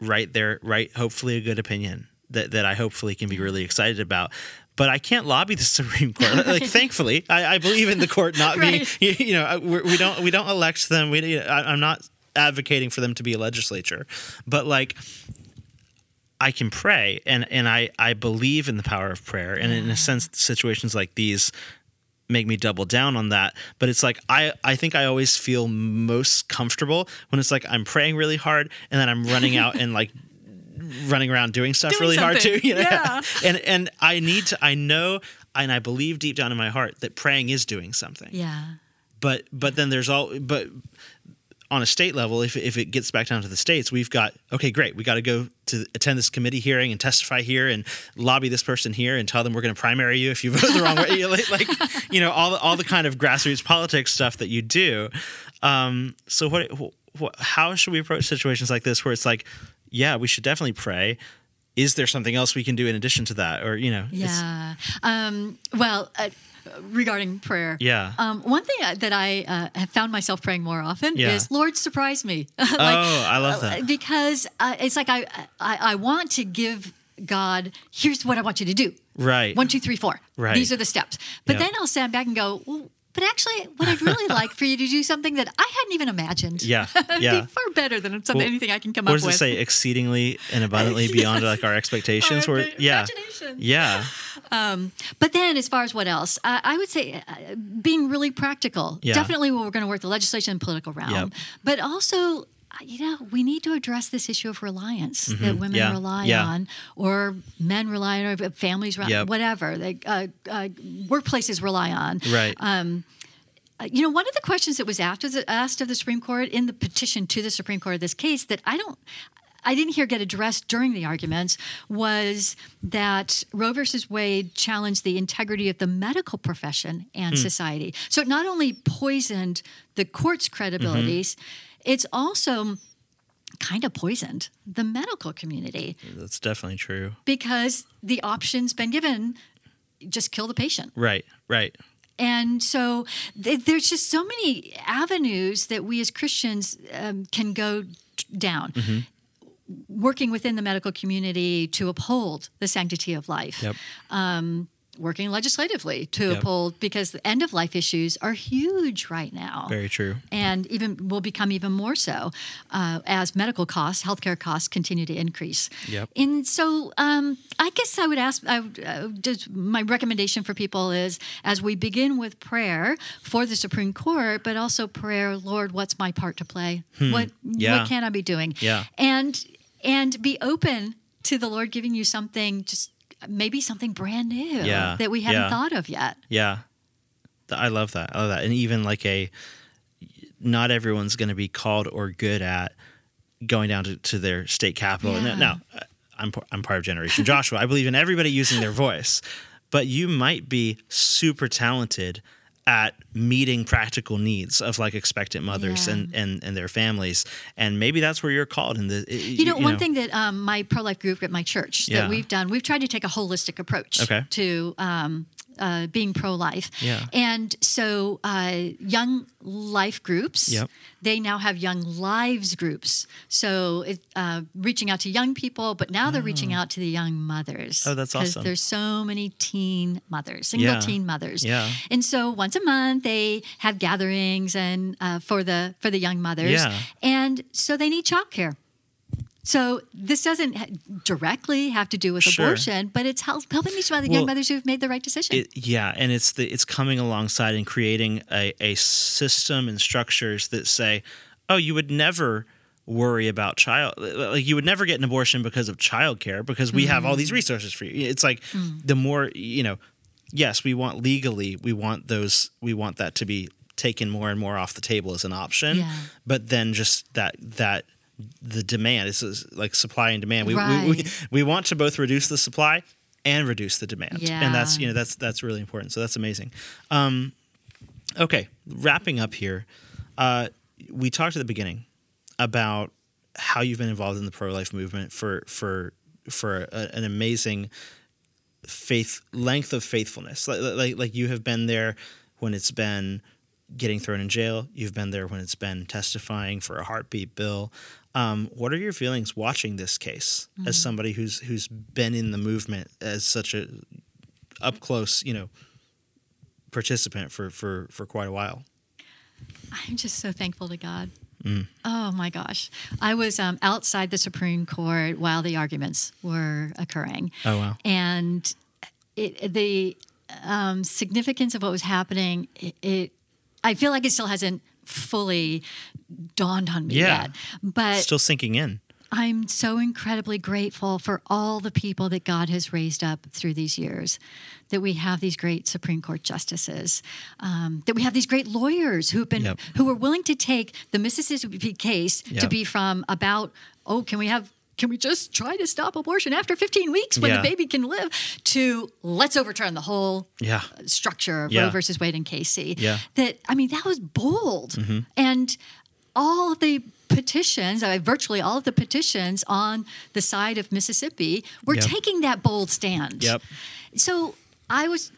Speaker 1: write their write hopefully a good opinion that, that I hopefully can be really excited about. But I can't lobby the Supreme Court. Like, thankfully, I, I believe in the court not being. You, you know, we're, we don't we don't elect them. We you know, I, I'm not advocating for them to be a legislature, but like I can pray, and and I I believe in the power of prayer, and in a mm. sense, situations like these make me double down on that but it's like i i think i always feel most comfortable when it's like i'm praying really hard and then i'm running out and like running around doing stuff
Speaker 2: Doing
Speaker 1: really hard too you know?
Speaker 2: Yeah.
Speaker 1: and and i need to i know and i believe deep down in my heart that praying is doing something.
Speaker 2: Yeah.
Speaker 1: but but then there's all but on a state level if, if it gets back down to the states we've got okay great we got to go to attend this committee hearing and testify here and lobby this person here and tell them we're going to primary you if you vote the wrong way. Like, like you know all the, all the kind of grassroots politics stuff that you do. Um, so what, what how should we approach situations like this where it's like yeah we should definitely pray is there something else we can do in addition to that or you know
Speaker 2: Yeah. Um, well, uh, regarding prayer.
Speaker 1: Yeah.
Speaker 2: Um, one thing uh, that I uh, have found myself praying more often
Speaker 1: Yeah.
Speaker 2: is, Lord, surprise me. like,
Speaker 1: oh i love that
Speaker 2: Because uh, it's like I, I I want to give God, here's what I want you to do.
Speaker 1: right
Speaker 2: One, two, three, four.
Speaker 1: Right.
Speaker 2: These are the steps. But
Speaker 1: Yep.
Speaker 2: then I'll stand back and go, well, but actually, what I'd really like for you to do something that I hadn't even imagined.
Speaker 1: Yeah, yeah.
Speaker 2: be far better than something,
Speaker 1: Well,
Speaker 2: anything I can come up with.
Speaker 1: what does it say exceedingly and abundantly beyond like our expectations
Speaker 2: Our
Speaker 1: where yeah yeah
Speaker 2: But then, as far as what else, uh, I would say uh, being really practical.
Speaker 1: Yeah.
Speaker 2: Definitely, when we're going to work the legislation and political realm,
Speaker 1: Yep.
Speaker 2: but also. You know, we need to address this issue of reliance that women
Speaker 1: Mm-hmm. Yeah.
Speaker 2: rely
Speaker 1: Yeah.
Speaker 2: on, or men rely on, or families rely
Speaker 1: Yep.
Speaker 2: whatever, they, uh, uh, workplaces rely on.
Speaker 1: right
Speaker 2: Uh, you know, one of the questions that was asked of the, asked of the Supreme Court in the petition to the Supreme Court of this case that I don't, I didn't hear get addressed during the arguments was that Roe versus Wade challenged the integrity of the medical profession and society. So it not only poisoned the court's credibilities, it's also kind of poisoned the medical community
Speaker 1: that's definitely true
Speaker 2: because the option's been given just kill the patient.
Speaker 1: right right
Speaker 2: And so th- there's just so many avenues that we as Christians um, can go t- down.
Speaker 1: Mm-hmm.
Speaker 2: Working within the medical community to uphold the sanctity of life.
Speaker 1: yep
Speaker 2: Working legislatively to
Speaker 1: Yep.
Speaker 2: uphold, because the end of life issues are huge right now.
Speaker 1: very true
Speaker 2: and even will become even more so uh, as medical costs, healthcare costs continue to increase.
Speaker 1: Yep.
Speaker 2: And so, um, I guess I would ask. I uh, just my recommendation for people is as we begin with prayer for the Supreme Court, but also prayer, Lord, what's my part to play? What
Speaker 1: Hmm. Yeah.
Speaker 2: what can I be doing?
Speaker 1: Yeah.
Speaker 2: and and be open to the Lord giving you something just. Maybe something brand new
Speaker 1: Yeah.
Speaker 2: that we haven't
Speaker 1: Yeah.
Speaker 2: thought of yet.
Speaker 1: yeah i love that i love that and even like a not everyone's going to be called or good at going down to, to their state capital
Speaker 2: Yeah.
Speaker 1: now, now I'm, I'm part of generation joshua i believe in everybody using their voice but you might be super talented at meeting practical needs of like expectant mothers
Speaker 2: Yeah.
Speaker 1: and, and and their families and maybe that's where you're called in the
Speaker 2: You know, one thing that um, my pro life group at my church
Speaker 1: Yeah.
Speaker 2: that we've done, we've tried to take a holistic approach
Speaker 1: Okay.
Speaker 2: to um, uh, being pro-life.
Speaker 1: Yeah.
Speaker 2: And so uh, young life groups,
Speaker 1: Yep.
Speaker 2: they now have young lives groups. So it, uh, reaching out to young people, but now they're reaching out to the young mothers.
Speaker 1: Oh, that's
Speaker 2: Because
Speaker 1: awesome.
Speaker 2: there's so many teen mothers, single
Speaker 1: Yeah.
Speaker 2: teen mothers.
Speaker 1: Yeah.
Speaker 2: And so once a month they have gatherings and uh, for the for the young mothers.
Speaker 1: Yeah.
Speaker 2: And so they need childcare. So this doesn't ha- directly have to do with
Speaker 1: Sure.
Speaker 2: abortion, but it's help, helping these other
Speaker 1: Well,
Speaker 2: young mothers who've made the right decision.
Speaker 1: It, yeah, and it's the it's coming alongside and creating a, a system and structures that say, oh, you would never worry about child like you would never get an abortion because of childcare because we have all these mm. resources for you. It's like mm. the more you know, yes, we want legally, we want those we want that to be taken more and more off the table as an option.
Speaker 2: Yeah.
Speaker 1: But then just that that the demand is like supply and demand. We, we, we we want to both reduce the supply and reduce the demand. yeah. And that's you know that's that's really important. So that's amazing. Um, okay, wrapping up here, uh, we talked at the beginning about how you've been involved in the pro life movement for for for a, an amazing faith length of faithfulness. Like, like like you have been there when it's been getting thrown in jail. You've been there when it's been testifying for a heartbeat bill. Um, what are your feelings watching this case as somebody who's who's been in the movement as such a up close, you know, participant for for for quite a while?
Speaker 2: I'm just so thankful to God.
Speaker 1: Mm.
Speaker 2: Oh my gosh. I was um, outside the Supreme Court while the arguments were occurring.
Speaker 1: Oh wow.
Speaker 2: And it, the um, significance of what was happening, it, it, I feel like it still hasn't fully dawned on me
Speaker 1: Yeah.
Speaker 2: yet. But
Speaker 1: Still sinking in.
Speaker 2: I'm so incredibly grateful for all the people that God has raised up through these years. That we have these great Supreme Court justices, um, that we have these great lawyers who've been
Speaker 1: Yep.
Speaker 2: who are willing to take the Mississippi case to be from about oh can we have can we just try to stop abortion after 15 weeks when
Speaker 1: Yeah.
Speaker 2: the baby can live to let's overturn the whole
Speaker 1: Yeah.
Speaker 2: structure of
Speaker 1: Yeah.
Speaker 2: Roe versus Wade and Casey.
Speaker 1: Yeah.
Speaker 2: That I mean, that was bold,
Speaker 1: Mm-hmm.
Speaker 2: and all of the petitions, uh, virtually all of the petitions on the side of Mississippi, were
Speaker 1: Yep.
Speaker 2: taking that bold stand.
Speaker 1: Yep.
Speaker 2: So I was.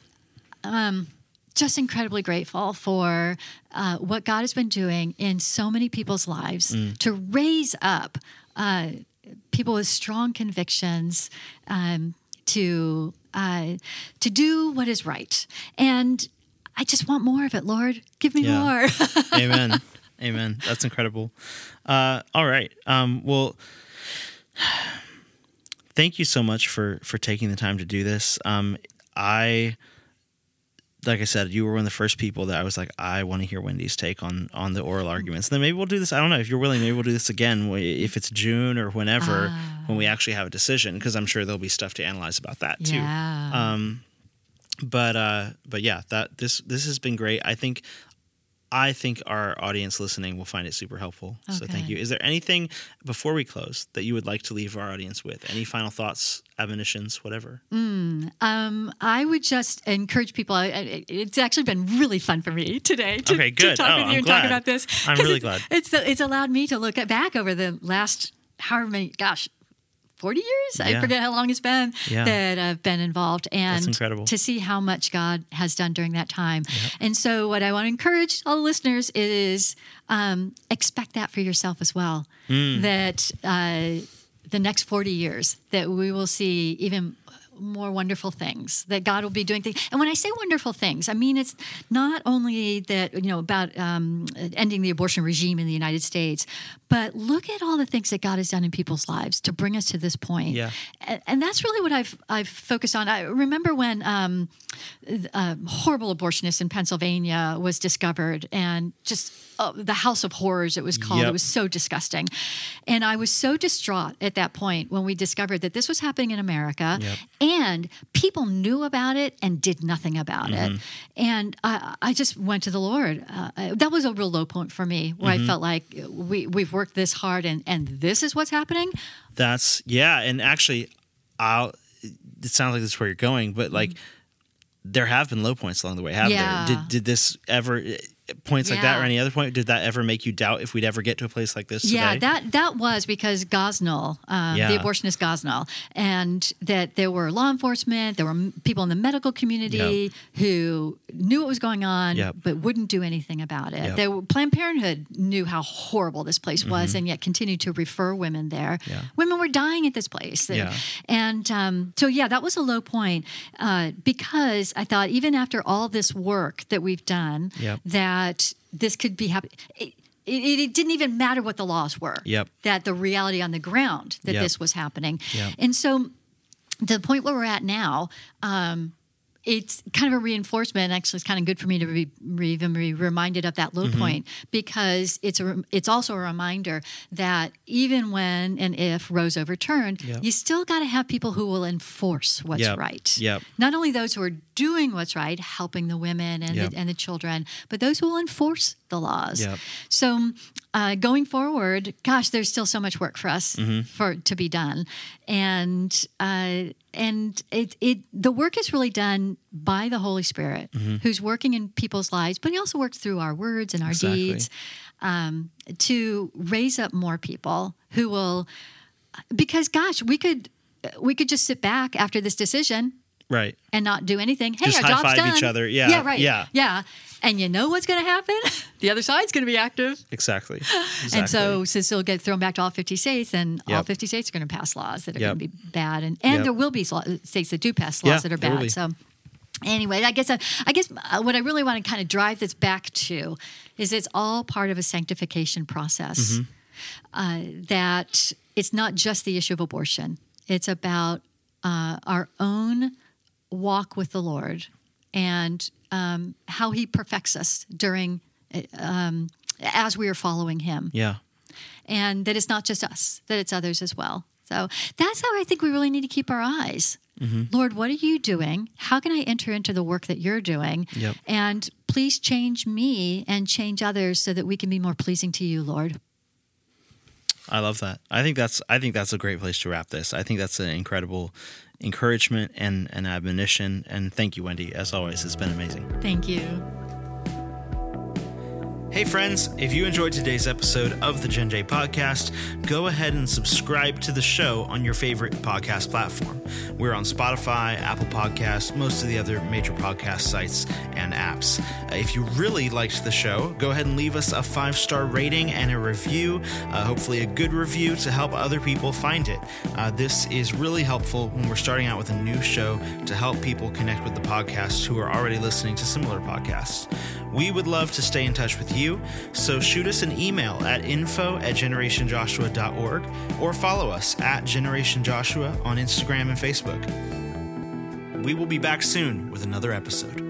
Speaker 2: Um, just incredibly grateful for uh, what God has been doing in so many people's lives
Speaker 1: Mm.
Speaker 2: to raise up uh, people with strong convictions um, to uh, to do what is right. And I just want more of it, Lord. Give me
Speaker 1: Yeah.
Speaker 2: more.
Speaker 1: Amen. Amen. That's incredible. Uh, all right. Um, well, thank you so much for for taking the time to do this. Um, I, like I said, you were one of the first people that I was like, I want to hear Wendy's take on on the oral arguments. And then maybe we'll do this. I don't know if you're willing. Maybe we'll do this again if it's June or whenever when we actually have a decision because I'm sure there'll be stuff to analyze about that too
Speaker 2: yeah.
Speaker 1: um but uh but yeah that this this has been great i think i think our audience listening will find it super helpful so thank you is there anything before we close that you would like to leave our audience with any final thoughts admonitions whatever
Speaker 2: Um, I would just encourage people. It's actually been really fun for me today to,
Speaker 1: Okay,
Speaker 2: to talk
Speaker 1: Oh,
Speaker 2: with
Speaker 1: I'm
Speaker 2: you and
Speaker 1: glad.
Speaker 2: talk about this.
Speaker 1: I'm really
Speaker 2: it-
Speaker 1: glad.
Speaker 2: It's it's allowed me to look at back over the last however many, gosh, forty years. I forget how long it's been
Speaker 1: Yeah.
Speaker 2: that I've been involved, and to see how much God has done during that time. And so, what I want to encourage all the listeners is um, expect that for yourself as well.
Speaker 1: Hmm.
Speaker 2: That. Uh, the next 40 years that we will see even more wonderful things that god will be doing things and when i say wonderful things i mean it's not only that you know about um, ending the abortion regime in the united states but look at all the things that god has done in people's lives to bring us to this point
Speaker 1: Yeah.
Speaker 2: and, and that's really what i've i've focused on i remember when um, a horrible abortionist in pennsylvania was discovered and just uh, the house of horrors it was called
Speaker 1: Yep.
Speaker 2: it was so disgusting. And I was so distraught at that point when we discovered that this was happening in America
Speaker 1: Yep.
Speaker 2: and people knew about it and did nothing about
Speaker 1: Mm-hmm.
Speaker 2: it. And I, I just went to the Lord. Uh, that was a real low point for me where
Speaker 1: Mm-hmm.
Speaker 2: I felt like we, we've worked this hard and, and this is what's happening.
Speaker 1: that's yeah and actually i'll it sounds like this is where you're going but like mm-hmm. there have been low points along the way have
Speaker 2: Yeah.
Speaker 1: there did, did this ever points like that or any other point? Did that ever make you doubt if we'd ever get to a place like this
Speaker 2: Yeah,
Speaker 1: today?
Speaker 2: that that was because Gosnell, um,
Speaker 1: Yeah.
Speaker 2: the abortionist Gosnell, and that there were law enforcement, there were people in the medical community who knew what was going on,
Speaker 1: Yep.
Speaker 2: but wouldn't do anything about it.
Speaker 1: Yep.
Speaker 2: Were, Planned Parenthood knew how horrible this place was, and yet continued to refer women there.
Speaker 1: Mm-hmm. Yeah.
Speaker 2: Women were dying at this place,
Speaker 1: Yeah.
Speaker 2: and um, so yeah, that was a low point uh, because I thought even after all this work that we've done,
Speaker 1: Yep.
Speaker 2: That this could be happening. It, it, it didn't even matter what the laws were.
Speaker 1: Yep.
Speaker 2: That the reality on the ground that
Speaker 1: Yep.
Speaker 2: this was happening.
Speaker 1: Yep.
Speaker 2: And so, to the point where we're at now, um, it's kind of a reinforcement. Actually, it's kind of good for me to be, re- even be reminded of that low
Speaker 1: Mm-hmm.
Speaker 2: point because it's a, it's also a reminder that even when and if Roe's overturned,
Speaker 1: Yep.
Speaker 2: you still got to have people who will enforce what's
Speaker 1: Yep.
Speaker 2: right.
Speaker 1: Yep.
Speaker 2: Not only those who are doing what's right, helping the women and,
Speaker 1: Yep.
Speaker 2: the, and the children, but those who will enforce the laws.
Speaker 1: Yep.
Speaker 2: So uh, going forward, gosh, there's still so much work for us
Speaker 1: Mm-hmm.
Speaker 2: for to be done, and uh, and it it the work is really done by the Holy Spirit,
Speaker 1: Mm-hmm.
Speaker 2: who's working in people's lives, but He also works through our words and our
Speaker 1: Exactly.
Speaker 2: deeds um, to raise up more people who will. Because gosh, we could we could just sit back after this decision
Speaker 1: right.
Speaker 2: and not do anything. Hey,
Speaker 1: Just
Speaker 2: our job's done.
Speaker 1: each other. Yeah,
Speaker 2: Yeah. Right.
Speaker 1: yeah.
Speaker 2: Yeah. And you know what's going to happen? the other side's going to be active.
Speaker 1: Exactly. exactly.
Speaker 2: And so, since it'll get thrown back to all 50 states, then all 50 states are going to pass laws that are
Speaker 1: Yep.
Speaker 2: going to be bad. And, and
Speaker 1: Yep.
Speaker 2: there will be states that do pass laws
Speaker 1: Yeah,
Speaker 2: that are bad. So, anyway, I guess, I, I guess uh, what I really want to kind of drive this back to is it's all part of a sanctification process.
Speaker 1: Mm-hmm.
Speaker 2: Uh, that it's not just the issue of abortion, it's about uh, our own walk with the Lord and um, how He perfects us during. uh, Um, as we are following him,
Speaker 1: yeah.
Speaker 2: and that it's not just us, that it's others as well. So that's how I think we really need to keep our eyes.
Speaker 1: Mm-hmm.
Speaker 2: Lord, what are you doing? How can I enter into the work that you're doing?
Speaker 1: Yep.
Speaker 2: And please change me and change others so that we can be more pleasing to you, Lord.
Speaker 1: I love that. I think that's I think that's a great place to wrap this. I think that's an incredible encouragement and an admonition. And thank you, Wendy. As always, it's been amazing.
Speaker 2: Thank you.
Speaker 1: Hey, friends, if you enjoyed today's episode of the Gen J podcast, go ahead and subscribe to the show on your favorite podcast platform. We're on Spotify, Apple Podcasts, most of the other major podcast sites and apps. Uh, if you really liked the show, go ahead and leave us a five star rating and a review, uh, hopefully, a good review to help other people find it. Uh, this is really helpful when we're starting out with a new show to help people connect with the podcast who are already listening to similar podcasts. We would love to stay in touch with you, so shoot us an email at info at generationjoshua.org or follow us at Generation Joshua on Instagram and Facebook. We will be back soon with another episode.